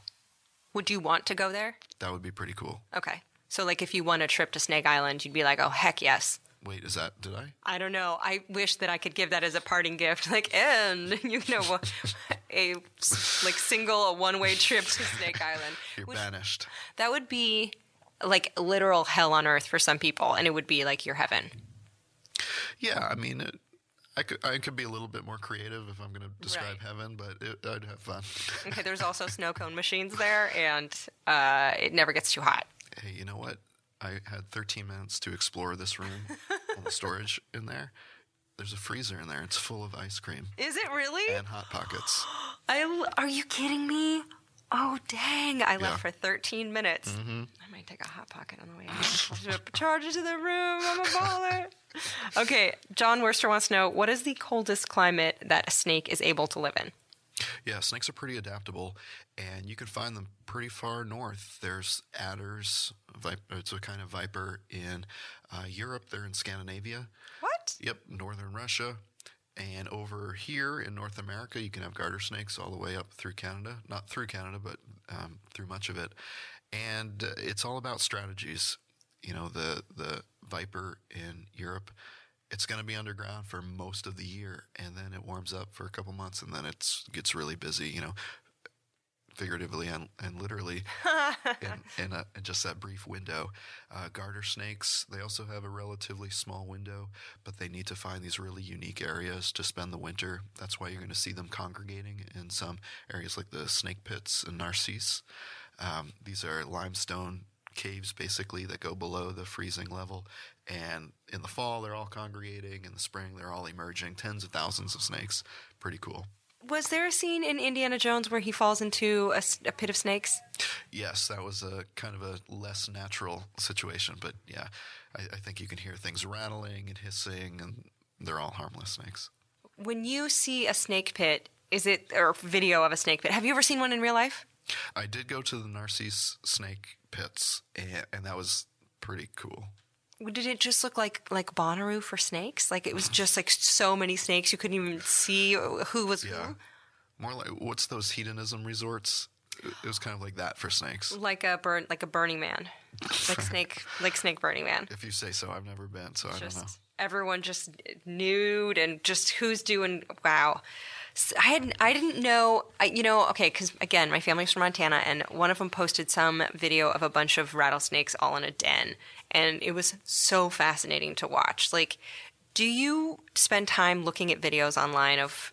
Would you want to go there? That would be pretty cool. Okay. So, like, if you won a trip to Snake Island, you'd be like, oh, heck yes. Wait, is that did I? I don't know. I wish that I could give that as a parting gift. Like, and, you know, a, like, single, a one way trip to Snake Island. You're Which- banished. That would be like literal hell on earth for some people, and it would be like your heaven. Yeah, I mean, it, I could I could be a little bit more creative if I'm going to describe Right. heaven, but it, I'd have fun. Okay, there's also snow cone machines there, and uh, it never gets too hot. hey, you know what? I had 13 minutes to explore this room, all the storage in there. There's a freezer in there. It's full of ice cream Is it really? and hot pockets. I l- are you kidding me? Oh dang! I left for 13 minutes. Mm-hmm. I might take a hot pocket on the way out. Charge it to the room. I'm a baller. Okay, John Worster wants to know what is the coldest climate that a snake is able to live in? Yeah, snakes are pretty adaptable, and you can find them pretty far north. There's adders, vip- it's a kind of viper in uh, Europe. They're in Scandinavia. What? Yep, northern Russia. And over here in North America, you can have garter snakes all the way up through Canada. Not through Canada, but um, through much of it. And uh, it's all about strategies. You know, the, the viper in Europe, it's going to be underground for most of the year. And then it warms up for a couple months and then it gets really busy, you know, figuratively and, and literally in, in, a, in just that brief window. Uh, garter snakes, they also have a relatively small window, but they need to find these really unique areas to spend the winter. That's why you're going to see them congregating in some areas like the snake pits and Narcisse. Um, these are limestone caves basically that go below the freezing level. And in the fall, they're all congregating. In the spring, they're all emerging. Tens of thousands of snakes. Pretty cool. Was there a scene in Indiana Jones where he falls into a pit of snakes? Yes, that was a kind of a less natural situation, but yeah, I, I think you can hear things rattling and hissing, and they're all harmless snakes. When you see a snake pit, is it or video of a snake pit? Have you ever seen one in real life? I did go to the Narcisse snake pits, and, and that was pretty cool. Did it just look like like Bonnaroo for snakes? Like it was just like so many snakes you couldn't even see who was Yeah, more like what's those hedonism resorts? It was kind of like that for snakes. Like a burn like a Burning Man, like snake like snake Burning Man. If you say so, I've never been, so I don't know. Everyone just nude and just who's doing wow. I had I didn't know I, you know okay because again my family's from Montana and one of them posted some video of a bunch of rattlesnakes all in a den and it was so fascinating to watch. Like, do you spend time looking at videos online of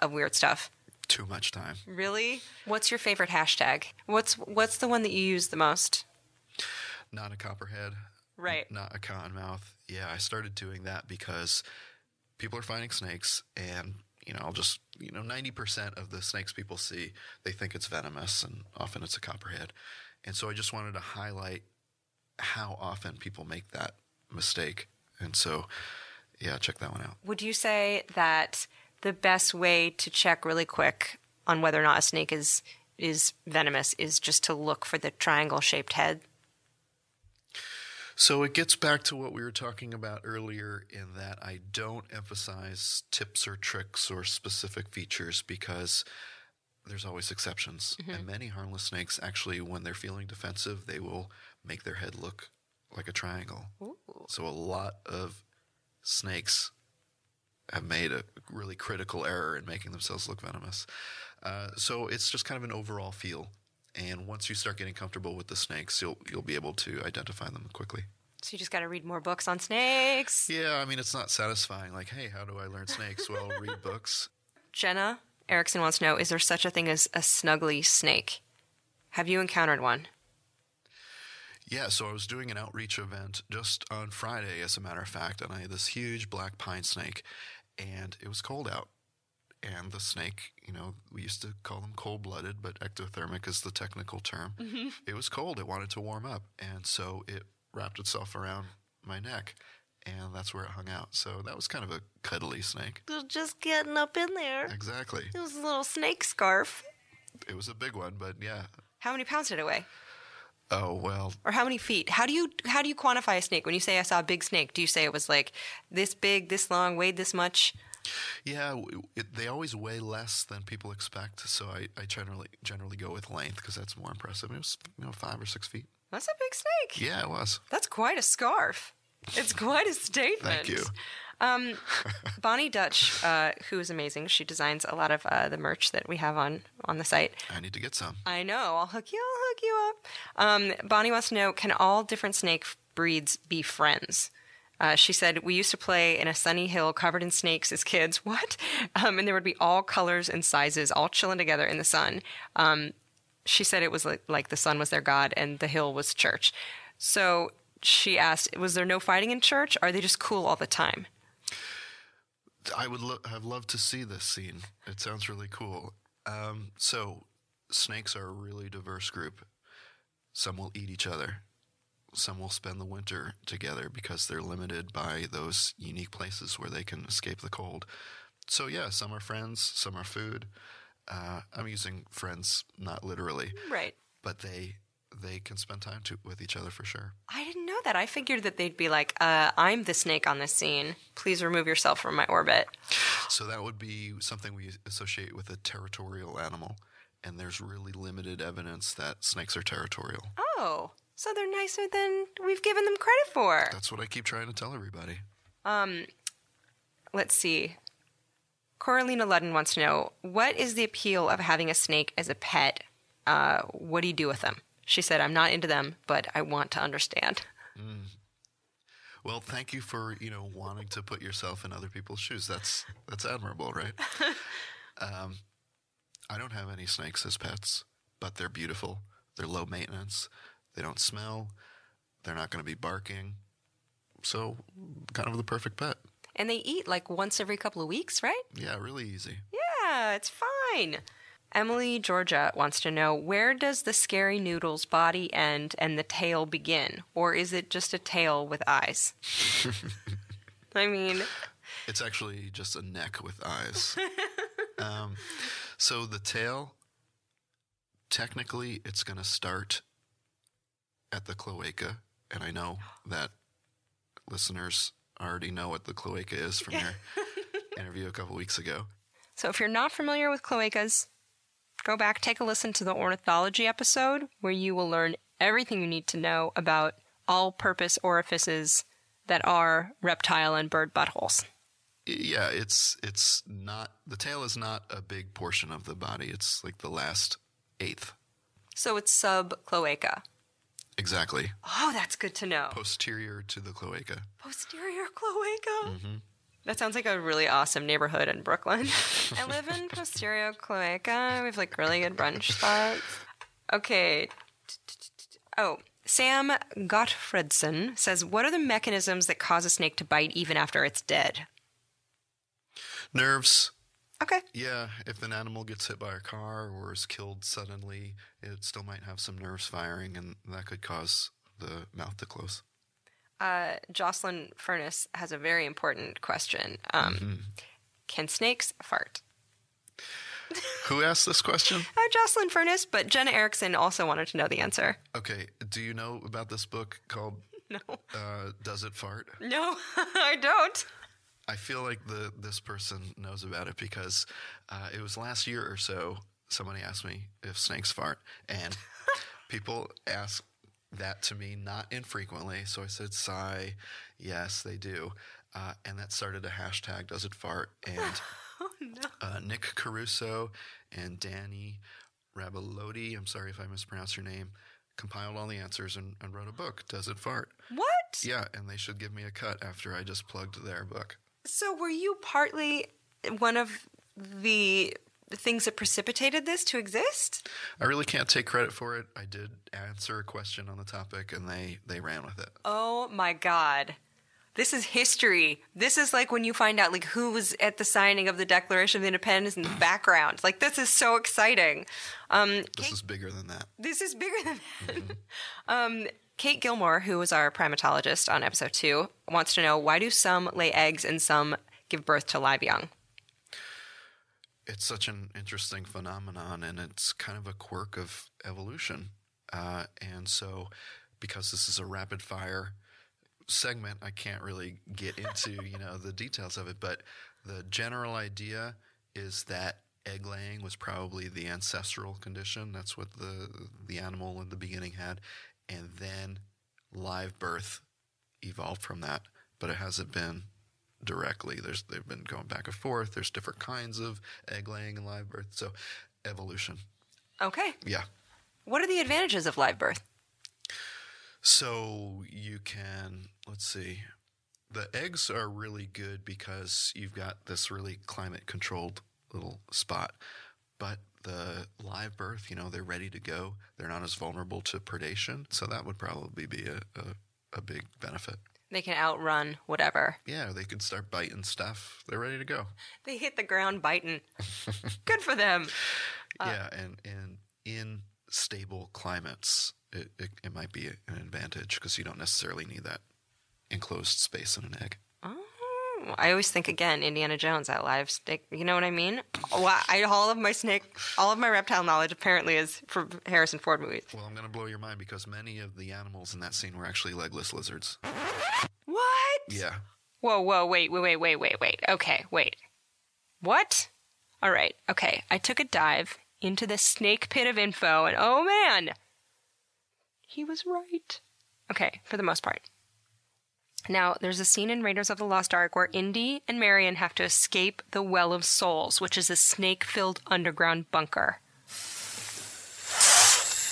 of weird stuff? Too much time. Really? What's your favorite hashtag? What's what's the one that you use the most? Not a copperhead. Right. Not a cottonmouth. Yeah, I started doing that because people are finding snakes, and you know, I'll just you know, ninety percent of the snakes people see, they think it's venomous, and often it's a copperhead. And so I just wanted to highlight how often people make that mistake. And so, yeah, check that one out. Would you say that the best way to check really quick on whether or not a snake is is venomous is just to look for the triangle shaped head? So it gets back to what we were talking about earlier in that I don't emphasize tips or tricks or specific features because there's always exceptions. And many harmless snakes actually, when they're feeling defensive, they will make their head look like a triangle. So a lot of snakes have made a really critical error in making themselves look venomous. Uh, so it's just kind of an overall feel. And once you start getting comfortable with the snakes, you'll you'll be able to identify them quickly. So you just got to read more books on snakes. Yeah, I mean it's not satisfying. Like, hey, how do I learn snakes? Well, read books. Jenna Erickson wants to know Is there such a thing as a snuggly snake? Have you encountered one? Yeah, so I was doing an outreach event just on Friday, as a matter of fact, and I had this huge black pine snake, and it was cold out. And the snake, you know, we used to call them cold blooded, but ectothermic is the technical term. Mm-hmm. It was cold, it wanted to warm up, and so it wrapped itself around my neck, and that's where it hung out. So that was kind of a cuddly snake. It was just getting up in there. Exactly. It was a little snake scarf. It was a big one, but yeah. How many pounds did it weigh? Oh, well, Or how many feet? How do you how do you quantify a snake? When you say I saw a big snake, do you say it was like this big, this long, weighed this much? Yeah, it, they always weigh less than people expect, so I, I generally generally go with length because that's more impressive. It was you know five or six feet. That's a big snake. Yeah, it was. That's quite a scarf. It's quite a statement. Thank you. Um, Bonnie Dutch, uh, who is amazing, she designs a lot of uh, the merch that we have on on the site. I need to get some. I know. I'll hook you. I'll hook you up. Um, Bonnie wants to know: Can all different snake breeds be friends? Uh, she said we used to play in a sunny hill covered in snakes as kids. What? Um, and there would be all colors and sizes, all chilling together in the sun. Um, she said it was like, like the sun was their god and the hill was church. So she asked, was there no fighting in church? Are they just cool all the time? I would lo- have loved to see this scene. It sounds really cool. Um, so, snakes are a really diverse group. Some will eat each other. Some will spend the winter together because they're limited by those unique places where they can escape the cold. So, yeah, some are friends, some are food. Uh, I'm using friends not literally, Right. but they they can spend time to, with each other for sure. I didn't know that. I figured that they'd be like, uh, I'm the snake on this scene. Please remove yourself from my orbit. So that would be something we associate with a territorial animal, and there's really limited evidence that snakes are territorial. Oh, so they're nicer than we've given them credit for. That's what I keep trying to tell everybody. Um, Let's see. Coralina Ludden wants to know what is the appeal of having a snake as a pet? Uh, what do you do with them? She said, I'm not into them, but I want to understand. Well, thank you for you know wanting to put yourself in other people's shoes. That's that's admirable, right? um, I don't have any snakes as pets, but they're beautiful. They're low maintenance. They don't smell. They're not going to be barking. So, kind of the perfect pet. And they eat like once every couple of weeks, right? Yeah, really easy. Yeah, it's fine. Emily Georgia wants to know where does the scary noodle's body end and the tail begin? Or is it just a tail with eyes? I mean, It's actually just a neck with eyes. um, so the tail, technically, it's going to start at the cloaca, and I know that listeners already know what the cloaca is from your interview a couple weeks ago. so if you're not familiar with cloacas, go back, take a listen to the ornithology episode where you will learn everything you need to know about all purpose orifices that are reptile and bird buttholes. Yeah, it's it's not the tail is not a big portion of the body. It's like the last eighth. So it's sub cloaca. Exactly. Oh, that's good to know. Posterior to the cloaca. Posterior cloaca. Mm-hmm. That sounds like a really awesome neighborhood in Brooklyn. I live in Posterior cloaca. We have like really good brunch spots. Okay. Oh, Sam Gottfredson says, "What are the mechanisms that cause a snake to bite even after it's dead?" Nerves, Okay. Yeah, if an animal gets hit by a car or is killed suddenly, it still might have some nerves firing, and that could cause the mouth to close. Uh, Jocelyn Furnace has a very important question. Um, Can snakes fart? Who asked this question? Uh, Jocelyn Furnace, but Jenna Erickson also wanted to know the answer. Okay, do you know about this book called No. uh, "Does It Fart"? No, I don't. I feel like the this person knows about it because uh, it was last year or so. Somebody asked me if snakes fart, and people ask that to me not infrequently. So I said, "Sigh, yes, they do," uh, and that started a hashtag "Does it fart?" And uh, Nick Caruso and Danny Rabalodi, I'm sorry if I mispronounced your name, compiled all the answers and, and wrote a book, Does It Fart? What? Yeah, and they should give me a cut after I just plugged their book. So were you partly one of the things that precipitated this to exist? I really can't take credit for it. I did answer a question on the topic, and they they ran with it. Oh my god. This is history. This is like when you find out like who was at the signing of the Declaration of Independence in the background. Like this is so exciting. Um, This is bigger than that. this is bigger than that. um, Kate Gilmore, who was our primatologist on episode two, wants to know why do some lay eggs and some give birth to live young? It's such an interesting phenomenon, and it's kind of a quirk of evolution. Uh, and so, because this is a rapid fire segment, I can't really get into you know the details of it. But the general idea is that egg laying was probably the ancestral condition. That's what the the animal in the beginning had, and then live birth evolved from that. But it hasn't been directly. There's they've been going back and forth. There's different kinds of egg laying and live birth. So evolution. Okay. Yeah. What are the advantages of live birth? So you can let's see. The eggs are really good because you've got this really climate controlled little spot. But the live birth, you know, they're ready to go. They're not as vulnerable to predation. So that would probably be a, a, a big benefit. They can outrun whatever. Yeah, they could start biting stuff. They're ready to go. They hit the ground biting. Good for them. Uh, yeah, and and in stable climates, it, it, it might be an advantage because you don't necessarily need that enclosed space in an egg. I always think again, Indiana Jones, that live snake. You know what I mean? Well, I, all of my snake, all of my reptile knowledge apparently is from Harrison Ford movies. Well, I'm going to blow your mind because many of the animals in that scene were actually legless lizards. What? Yeah. Whoa, whoa, wait, wait, wait, wait, wait, wait. Okay, wait. What? All right, okay. I took a dive into the snake pit of info, and oh man, he was right. Okay, for the most part. Now, there's a scene in Raiders of the Lost Ark where Indy and Marion have to escape the Well of Souls, which is a snake filled underground bunker.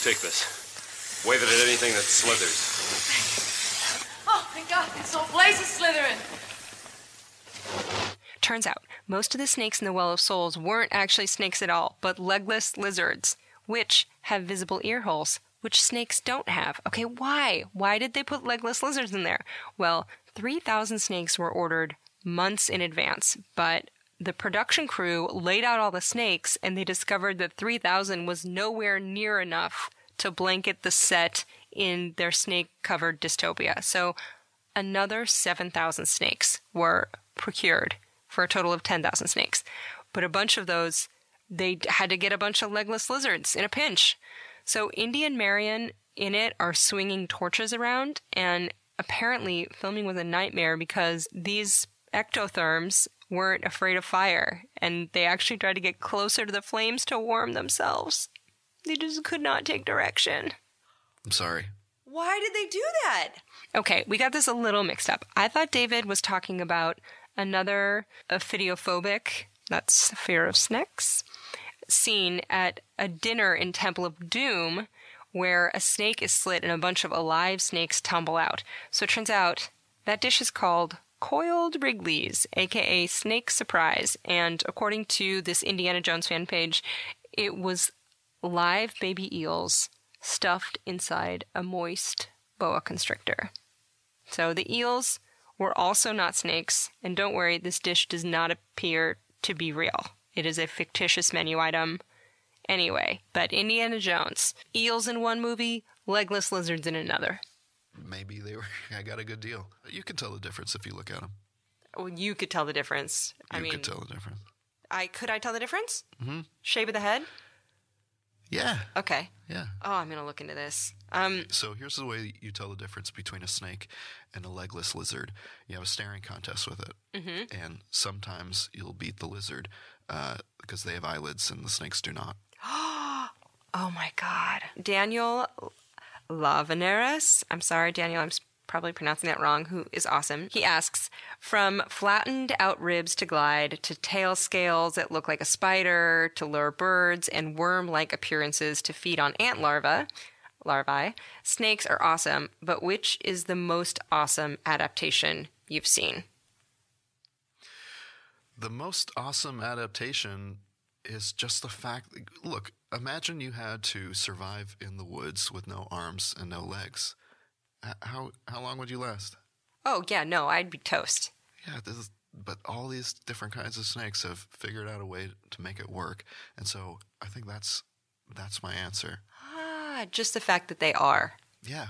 Take this. Wave it at anything that slithers. Oh my god, it's so blazing Slytherin! Turns out, most of the snakes in the Well of Souls weren't actually snakes at all, but legless lizards, which have visible ear holes, which snakes don't have. Okay, why? Why did they put legless lizards in there? Well, 3,000 snakes were ordered months in advance, but the production crew laid out all the snakes and they discovered that 3,000 was nowhere near enough to blanket the set in their snake covered dystopia. So another 7,000 snakes were procured for a total of 10,000 snakes. But a bunch of those, they had to get a bunch of legless lizards in a pinch. So Indy and Marion in it are swinging torches around, and apparently filming was a nightmare because these ectotherms weren't afraid of fire, and they actually tried to get closer to the flames to warm themselves. They just could not take direction. I'm sorry. Why did they do that? Okay, we got this a little mixed up. I thought David was talking about another ophidiophobic, that's fear of snakes, scene at a dinner in Temple of Doom where a snake is slit and a bunch of alive snakes tumble out. So it turns out that dish is called Coiled Wrigley's, aka Snake Surprise, and according to this Indiana Jones fan page, it was live baby eels stuffed inside a moist boa constrictor. So the eels were also not snakes, and don't worry, this dish does not appear to be real. It is a fictitious menu item. Anyway, but Indiana Jones, eels in one movie, legless lizards in another. Maybe they were. I got a good deal. You can tell the difference if you look at them. Well, you could tell the difference. You I mean, could tell the difference. I could I tell the difference? Mm-hmm. Shape of the head. Yeah. Okay. Yeah. Oh, I'm gonna look into this. Um, So here's the way you tell the difference between a snake and a legless lizard. You have a staring contest with it, mm-hmm. and sometimes you'll beat the lizard uh, because they have eyelids and the snakes do not. Oh my God. Daniel Lavaneris. I'm sorry, Daniel, I'm probably pronouncing that wrong, who is awesome. He asks From flattened out ribs to glide, to tail scales that look like a spider, to lure birds, and worm like appearances to feed on ant larvae. Larvae. Snakes are awesome, but which is the most awesome adaptation you've seen? The most awesome adaptation is just the fact. Look, imagine you had to survive in the woods with no arms and no legs. How how long would you last? Oh, yeah, no, I'd be toast. Yeah, this is, but all these different kinds of snakes have figured out a way to make it work, and so I think that's that's my answer. Ah, just the fact that they are. Yeah.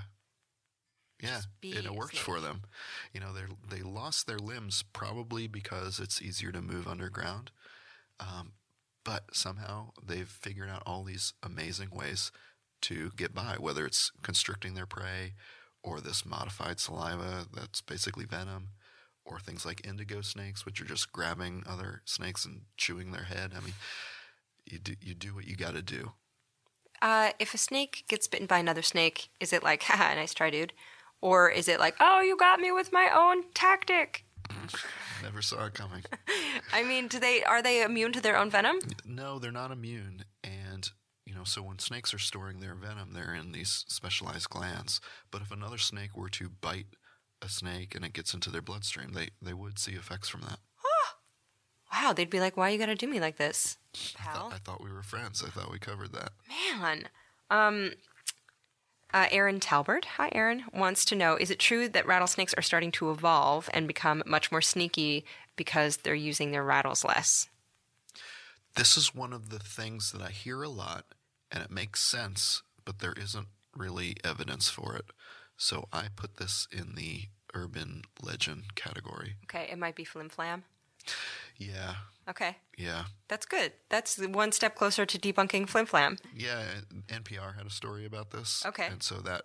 Yeah, and it worked for them. You know, they they lost their limbs probably because it's easier to move underground, um, but somehow they've figured out all these amazing ways to get by. Whether it's constricting their prey, or this modified saliva that's basically venom, or things like indigo snakes, which are just grabbing other snakes and chewing their head. I mean, you do you do what you got to do. Uh, if a snake gets bitten by another snake, is it like, haha, nice try, dude? Or is it like, oh, you got me with my own tactic? Never saw it coming. I mean, do they are they immune to their own venom? No, they're not immune. And, you know, so when snakes are storing their venom, they're in these specialized glands. But if another snake were to bite a snake and it gets into their bloodstream, they, they would see effects from that. Wow, they'd be like, why you gotta do me like this, I, pal? thought, I thought we were friends. I thought we covered that. Man. Um, uh, Aaron Talbert, hi Aaron, wants to know Is it true that rattlesnakes are starting to evolve and become much more sneaky because they're using their rattles less? This is one of the things that I hear a lot, and it makes sense, but there isn't really evidence for it. So I put this in the urban legend category. Okay, it might be flim flam. Yeah, Okay, yeah. that's good. That's one step closer to debunking flim flam. Yeah, NPR had a story about this. Okay. And so that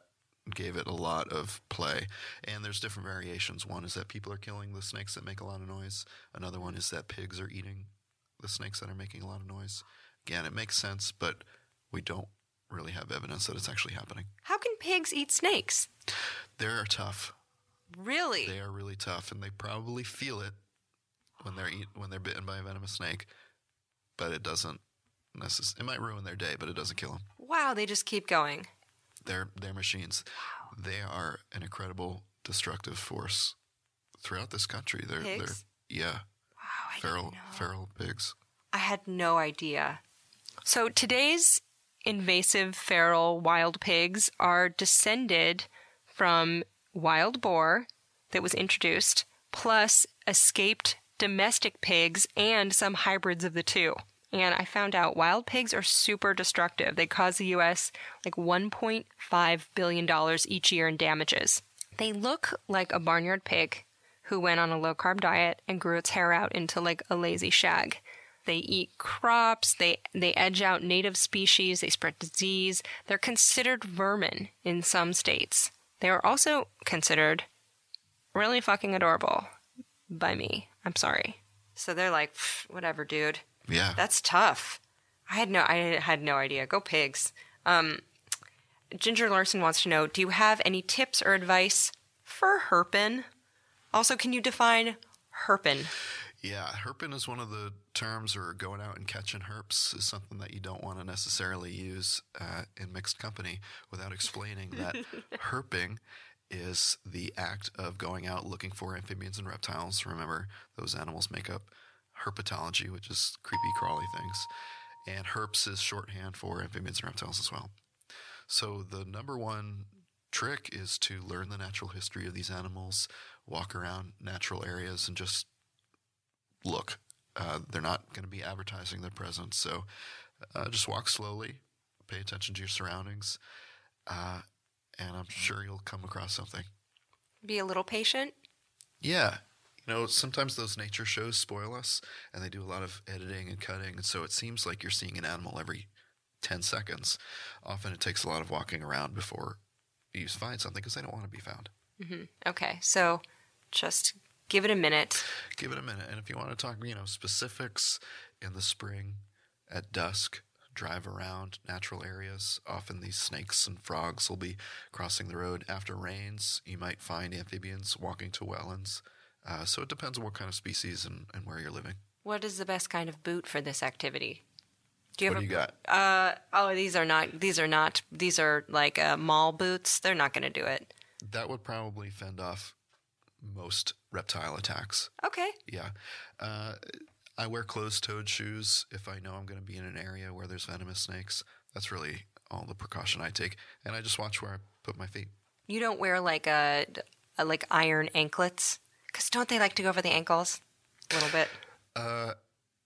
gave it a lot of play. And there's different variations. One is that people are killing the snakes that make a lot of noise. Another one is that pigs are eating the snakes that are making a lot of noise. Again, it makes sense, but we don't really have evidence that it's actually happening. How can pigs eat snakes? They're tough. Really? They are really tough, and they probably feel it when they're eat, when they're bitten by a venomous snake. But it doesn't necess- It might ruin their day, but it doesn't kill them. Wow, they just keep going. they're they're machines. Wow. They are an incredible destructive force throughout this country. They're Pigs? they're yeah, Wow, I feral feral pigs. I had no idea. So today's invasive feral wild pigs are descended from wild boar that was introduced, plus escaped domestic pigs and some hybrids of the two. And I found out wild pigs are super destructive. They cause the US like $1.5 billion each year in damages. They look like a barnyard pig who went on a low carb diet and grew its hair out into like a lazy shag. They eat crops, they they edge out native species, they spread disease. They're considered vermin in some states. They are also considered really fucking adorable by me. I'm sorry. So they're like, whatever, dude. Yeah, That's tough. I had no I had no idea. Go pigs. Um Ginger Larson wants to know, do you have any tips or advice for herpin? Also, can you define herpin? yeah. Herping is one of the terms, or going out and catching herps is something that you don't want to necessarily use uh, in mixed company without explaining that herping is the act of going out looking for amphibians and reptiles. Remember, those animals make up herpetology, which is creepy crawly things. And herps is shorthand for amphibians and reptiles as well. So the number one trick is to learn the natural history of these animals, walk around natural areas, and just look. Uh, they're not going to be advertising their presence, so uh, just walk slowly, pay attention to your surroundings, uh, and I'm sure you'll come across something. Be a little patient. Yeah. You know, sometimes those nature shows spoil us and they do a lot of editing and cutting. And so it seems like you're seeing an animal every 10 seconds. Often it takes a lot of walking around before you find something because they don't want to be found. Mm-hmm. Okay, so just give it a minute. Give it a minute. And if you want to talk, you know, specifics in the spring at dusk, drive around natural areas. Often these snakes and frogs will be crossing the road. After rains, you might find amphibians walking to wetlands. Uh, so it depends on what kind of species and, and where you're living. What is the best kind of boot for this activity? Do you what have do a, you got? Uh, oh, these are not. These are not. These are like uh, mall boots. They're not going to do it. That would probably fend off most reptile attacks. Okay. Yeah. Uh, I wear closed-toed shoes if I know I'm going to be in an area where there's venomous snakes. That's really all the precaution I take, and I just watch where I put my feet. You don't wear like a, a like iron anklets because don't they like to go over the ankles a little bit? Uh,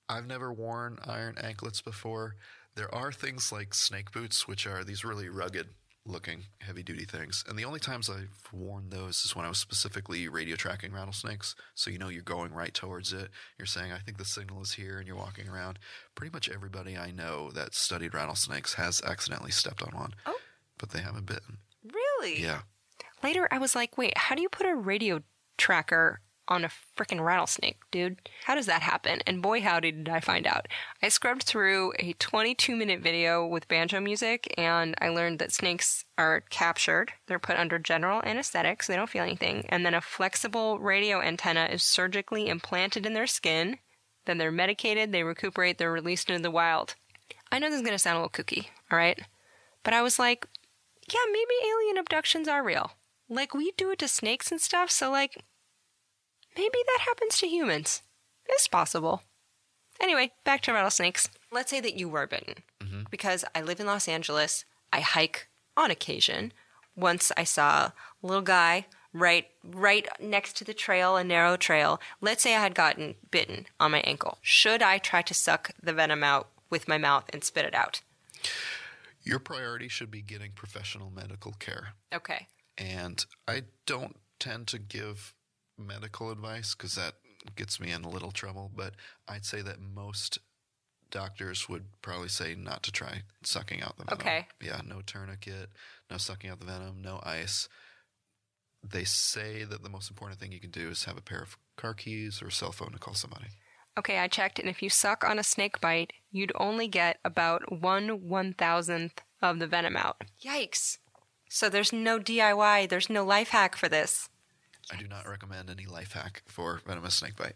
I've never worn iron anklets before. There are things like snake boots, which are these really rugged looking heavy duty things. And the only times I've worn those is when I was specifically radio tracking rattlesnakes. So you know you're going right towards it. You're saying, I think the signal is here, and you're walking around. Pretty much everybody I know that studied rattlesnakes has accidentally stepped on one. Oh. But they haven't bitten. Really? Yeah. Later, I was like, wait, how do you put a radio tracker on a freaking rattlesnake, dude? How does that happen? And boy, howdy did I find out. I scrubbed through a 22 minute video with banjo music, and I learned that snakes are captured. They're put under general anesthetic, so they don't feel anything. And then a flexible radio antenna is surgically implanted in their skin. Then they're medicated, they recuperate, they're released into the wild. I know this is going to sound a little kooky, all right? But I was like, yeah, maybe alien abductions are real. Like, we do it to snakes and stuff, so, like, maybe that happens to humans. It's possible. Anyway, back to rattlesnakes. Let's say that you were bitten. Mm-hmm. Because I live in Los Angeles, I hike on occasion. Once I saw a little guy right right next to the trail, a narrow trail. Let's say I had gotten bitten on my ankle. Should I try to suck the venom out with my mouth and spit it out? Your priority should be getting professional medical care. Okay. And I don't tend to give medical advice because that gets me in a little trouble. But I'd say that most doctors would probably say not to try sucking out the venom. Okay. Yeah, no tourniquet, no sucking out the venom, no ice. They say that the most important thing you can do is have a pair of car keys or a cell phone to call somebody. Okay, I checked, and if you suck on a snake bite, you'd only get about one one thousandth of the venom out. Yikes. So there's no DIY, there's no life hack for this. I do not recommend any life hack for venomous snake bite.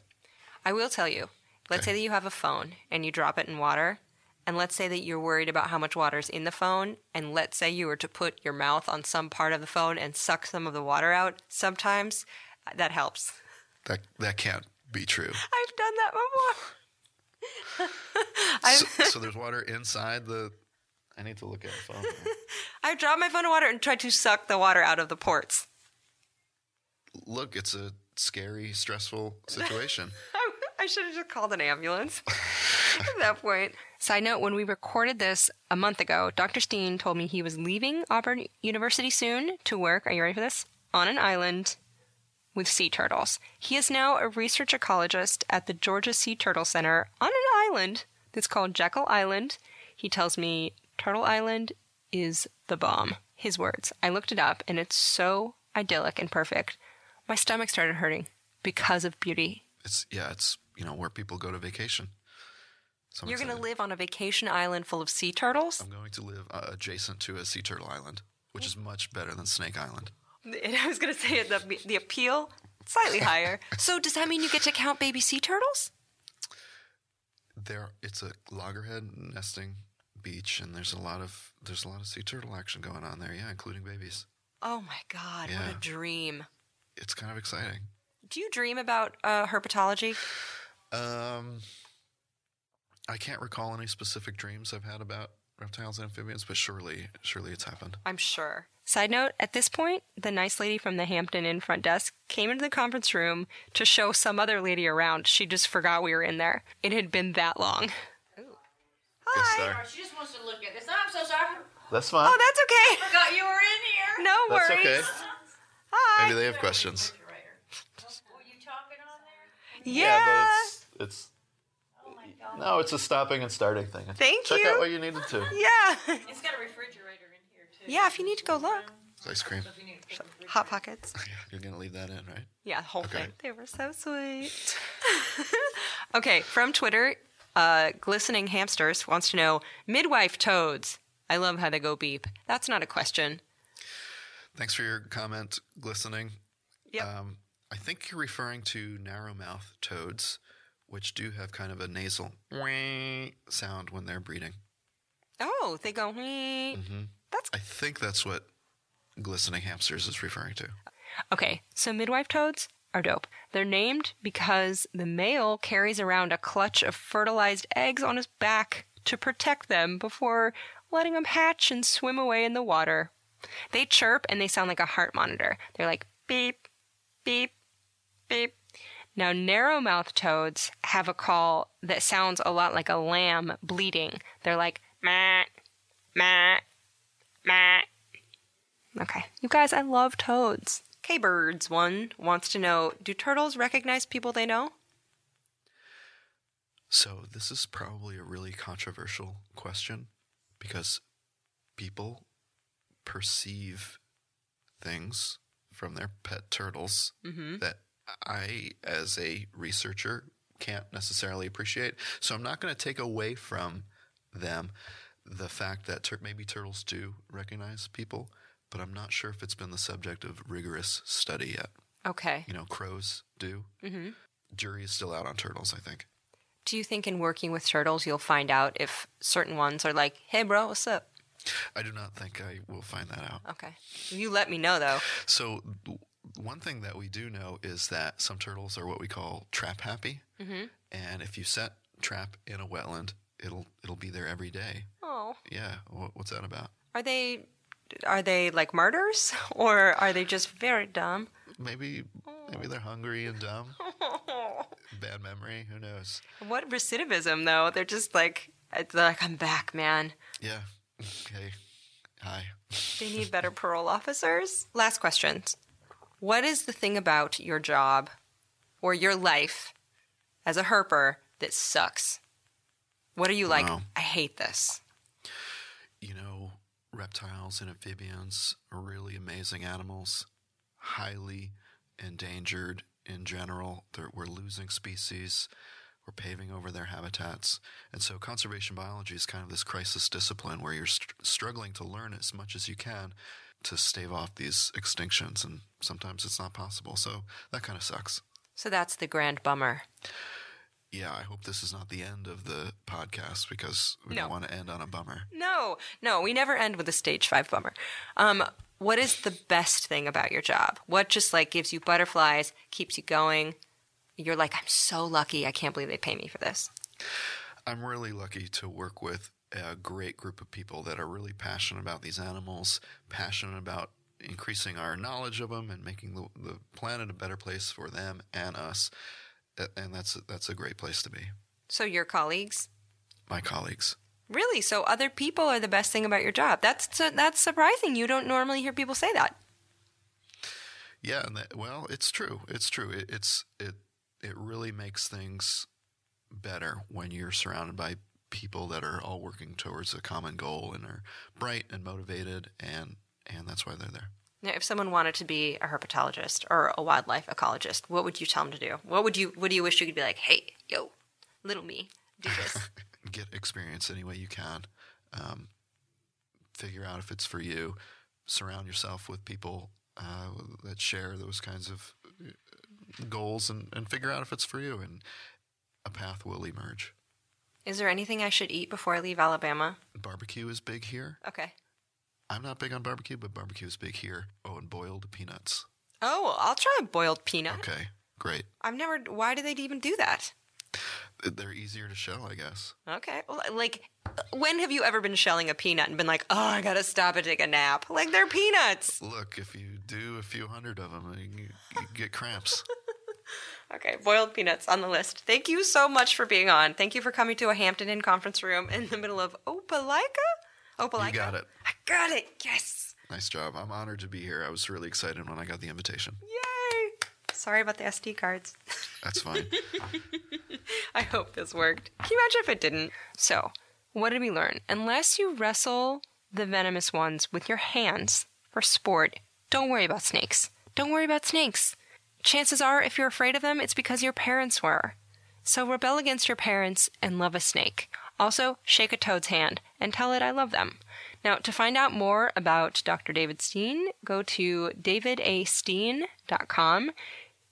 I will tell you. Let's Okay. say that you have a phone and you drop it in water. And let's say that you're worried about how much water is in the phone. And let's say you were to put your mouth on some part of the phone and suck some of the water out. Sometimes that helps. That that can't be true. I've done that before. So, so there's water inside the. I need to look at the phone. I've dropped my phone in water and tried to suck the water out of the ports. Look, it's a scary, stressful situation. I should have just called an ambulance at that point. Side note, when we recorded this a month ago, Dr. Steen told me he was leaving Auburn University soon to work, are you ready for this? On an island with sea turtles. He is now a research ecologist at the Georgia Sea Turtle Center on an island that's called Jekyll Island. He tells me Turtle Island is the bomb. His words. I looked it up and it's so idyllic and perfect. My stomach started hurting because of beauty It's yeah, it's you know where people go to vacation. So You're going to live on a vacation island full of sea turtles? I'm going to live uh, adjacent to a sea turtle island, which is much better than Snake Island. And I was going to say the, the appeal slightly higher. So does that mean you get to count baby sea turtles? There, it's a loggerhead nesting beach, and there's a lot of there's a lot of sea turtle action going on there. Yeah, including babies. Oh my god, what a dream. It's kind of exciting. Do you dream about uh, herpetology? Um, I can't recall any specific dreams I've had about reptiles and amphibians, but surely, surely it's happened. I'm sure. Side note, at this point, the nice lady from the Hampton Inn front desk came into the conference room to show some other lady around. She just forgot we were in there. It had been that long. Guest star. She just wants to look at this. I'm so sorry. That's fine. Oh, that's okay. I Forgot you were in here. No That's worries. okay. Hi. Maybe they have questions. Were you talking on there? Yeah. but it's it's no, it's a stopping and starting thing. Thank Check you. out what you needed to. yeah. It's got a refrigerator in here too. Yeah, if you need to go look. It's ice cream. If you need a big refrigerator. Hot Pockets. You're gonna leave that in, right? Yeah, the whole Okay. thing. They were so sweet. okay, from Twitter, uh, Glistening Hamsters wants to know midwife toads. I love how they go beep. That's not a question. Thanks for your comment, glistening. Yep. Um, I think you're referring to narrowmouth toads, which do have kind of a nasal sound when they're breeding. Oh, they go. "Wee." That's I think that's what glistening hamsters is referring to. okay. So midwife toads are dope. They're named because the male carries around a clutch of fertilized eggs on his back to protect them before letting them hatch and swim away in the water. They chirp and they sound like a heart monitor. They're like beep, beep, beep. Now, narrow-mouthed toads have a call that sounds a lot like a lamb bleating. They're like mat, mat, mat. Okay, you guys, I love toads. K Birds one wants to know: Do turtles recognize people they know? So, this is probably a really controversial question because people perceive things from their pet turtles that I, as a researcher, can't necessarily appreciate. So, I'm not going to take away from them the fact that tur- maybe turtles do recognize people, but I'm not sure if it's been the subject of rigorous study yet. Okay. You know, crows do. Mm-hmm. Jury is still out on turtles, I think. Do you think in working with turtles you'll find out if certain ones are like, "Hey, bro, what's up?" I do not think I will find that out. Okay, you let me know though. So, one thing that we do know is that some turtles are what we call trap happy, mm-hmm. and if you set trap in a wetland, it'll it'll be there every day. Oh, Yeah, wh- what's that about? are they are they like martyrs or are they just very dumb? Maybe maybe they're hungry and dumb. Bad memory. Who knows? What recidivism though? They're just like they're like I'm back, man. Yeah. Hey. Hi. They need better parole officers. Last questions. What is the thing about your job or your life as a herper that sucks? What are you like? Wow. I hate this. you know, reptiles and amphibians are really amazing animals, highly endangered in general. They're, we're losing species, we're paving over their habitats. And so, conservation biology is kind of this crisis discipline where you're str- struggling to learn as much as you can to stave off these extinctions. And sometimes it's not possible. So, that kind of sucks. So that's the grand bummer. Yeah, I hope this is not the end of the podcast because we No. don't want to end on a bummer. No, no, we never end with a stage five bummer. Um, what is the best thing about your job? What just like gives you butterflies, keeps you going? You're like, I'm so lucky. I can't believe they pay me for this. I'm really lucky to work with a great group of people that are really passionate about these animals, passionate about increasing our knowledge of them and making the, the planet a better place for them and us. And that's that's a great place to be. So your colleagues, My colleagues. really? So other people are the best thing about your job. That's that's surprising. You don't normally hear people say that. Yeah, and that, well, it's true. It's true. It, it's it it really makes things better when you're surrounded by people that are all working towards a common goal and are bright and motivated and and that's why they're there. Now, if someone wanted to be a herpetologist or a wildlife ecologist, what would you tell them to do? What would you What do you wish you could be like? Hey, yo, little me, do this. get experience any way you can. Um, figure out if it's for you. Surround yourself with people uh, that share those kinds of goals, and, and figure out if it's for you. And a path will emerge. Is there anything I should eat before I leave Alabama? Barbecue is big here. Okay. I'm not big on barbecue, but barbecue is big here. Oh, and boiled peanuts. Oh, I'll try a boiled peanut. Okay, great. I've never. Why do they even do that? They're easier to shell, I guess. Okay. Well, like, when have you ever been shelling a peanut and been like, oh, I gotta stop and take a nap? Like, they're peanuts. Look, if you do a few hundred of them, you, you get cramps. Okay, boiled peanuts on the list. Thank you so much for being on. Thank you for coming to a Hampton Inn conference room in the middle of Opelika. Opelika. You got it. I got it. Yes. Nice job. I'm honored to be here. I was really excited when I got the invitation. Yay. Sorry about the SD cards. That's fine. I hope this worked. Can you imagine if it didn't? So, what did we learn? Unless you wrestle the venomous ones with your hands for sport, don't worry about snakes. Don't worry about snakes. Chances are, if you're afraid of them, it's because your parents were. So rebel against your parents and love a snake. Also, shake a toad's hand and tell it I love them. Now, to find out more about Dr. David Steen, go to davidasteen.com.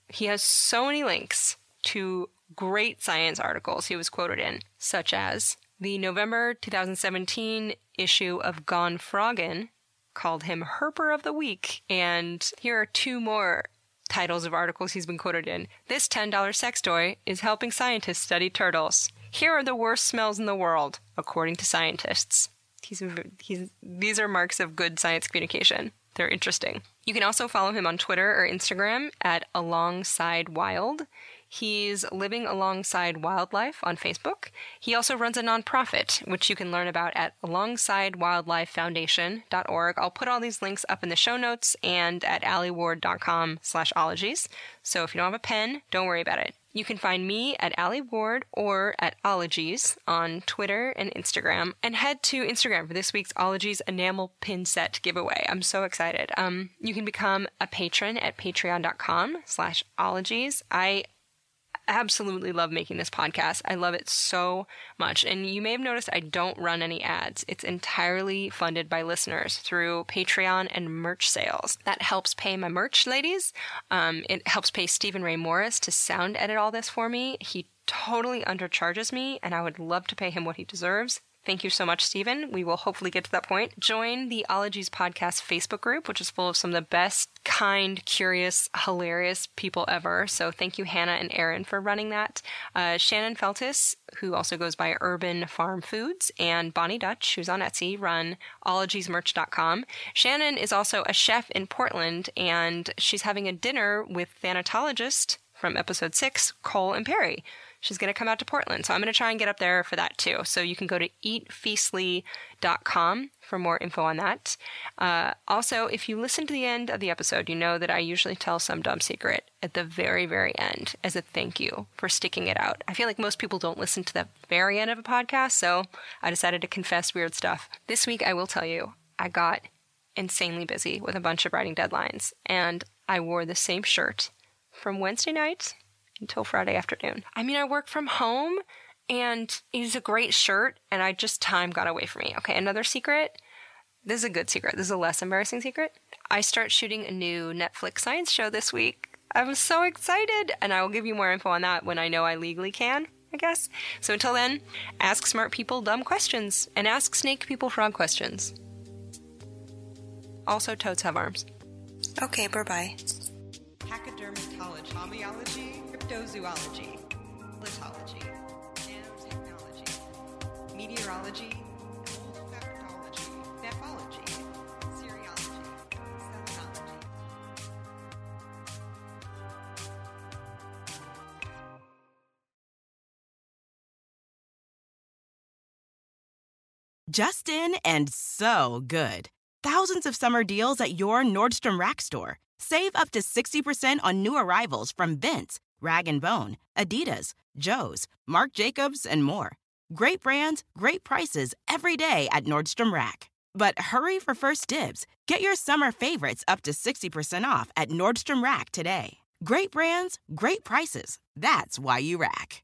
He has so many links to great science articles he was quoted in, such as the November 2017 issue of Gone Froggin called him Herper of the Week. And here are two more titles of articles he's been quoted in. This $10 sex toy is helping scientists study turtles. Here are the worst smells in the world, according to scientists. He's, he's, these are marks of good science communication. They're interesting. You can also follow him on Twitter or Instagram at Alongside Wild. He's living alongside wildlife on Facebook. He also runs a nonprofit, which you can learn about at alongsidewildlifefoundation.org. I'll put all these links up in the show notes and at alieward.com slash ologies. So if you don't have a pen, don't worry about it. You can find me at Alie Ward or at Ologies on Twitter and Instagram. And head to Instagram for this week's Ologies enamel pin set giveaway. I'm so excited. Um, you can become a patron at patreon.com slash ologies. I absolutely love making this podcast. I love it so much. And you may have noticed I don't run any ads. It's entirely funded by listeners through Patreon and merch sales. That helps pay my merch ladies. Um, it helps pay Steven Ray Morris to sound edit all this for me. He totally undercharges me, and I would love to pay him what he deserves. Thank you so much, Steven. We will hopefully get to that point. Join the Ologies Podcast Facebook group, which is full of some of the best, kind, curious, hilarious people ever. So thank you, Hannah and Aaron, for running that. Uh, Shannon Feltus, who also goes by Urban Farm Foods, and Boni Dutch, who's on Etsy, run ologiesmerch.com. Shannon is also a chef in Portland, and she's having a dinner with thanatologist from episode six, Cole Imperi. She's going to come out to Portland. So I'm going to try and get up there for that too. So you can go to eatfeastly.com for more info on that. Uh, also, if you listen to the end of the episode, you know that I usually tell some dumb secret at the very, very end as a thank you for sticking it out. I feel like most people don't listen to the very end of a podcast, so I decided to confess weird stuff. This week, I will tell you, I got insanely busy with a bunch of writing deadlines, and I wore the same shirt from Wednesday night until Friday afternoon. I mean, I work from home and it's a great shirt, and I just, time got away from me. Okay, another secret. This is a good secret. This is a less embarrassing secret. I start shooting a new Netflix science show this week. I'm so excited, and I will give you more info on that when I know I legally can. I guess. So until then, ask smart people dumb questions and ask snake people frog questions. Also, toads have arms. Okay, bye bye. Pachydermatology, homeology, cryptozoology, lithology, nanotechnology, meteorology, olfactology, nephology, serology, semenology. Justin and so good. Thousands of summer deals at your Nordstrom Rack store. Save up to 60% on new arrivals from Vince, Rag & Bone, Adidas, Joe's, Marc Jacobs, and more. Great brands, great prices every day at Nordstrom Rack. But hurry for first dibs. Get your summer favorites up to 60% off at Nordstrom Rack today. Great brands, great prices. That's why you rack.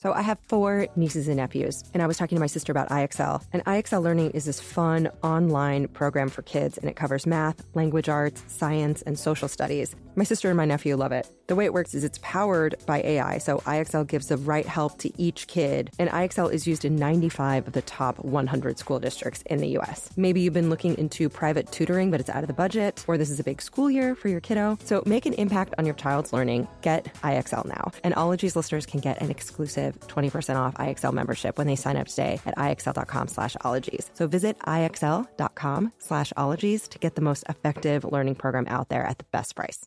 So I have four nieces and nephews, and I was talking to my sister about IXL. And IXL Learning is this fun online program for kids, and it covers math, language arts, science, and social studies. My sister and my nephew love it. The way it works is it's powered by AI, so IXL gives the right help to each kid, and IXL is used in 95 of the top 100 school districts in the US. Maybe you've been looking into private tutoring, but it's out of the budget, or this is a big school year for your kiddo. So make an impact on your child's learning. Get IXL now. And Ologies listeners can get an exclusive 20% off IXL membership when they sign up today at IXL.com slash ologies. So visit IXL.com slash ologies to get the most effective learning program out there at the best price.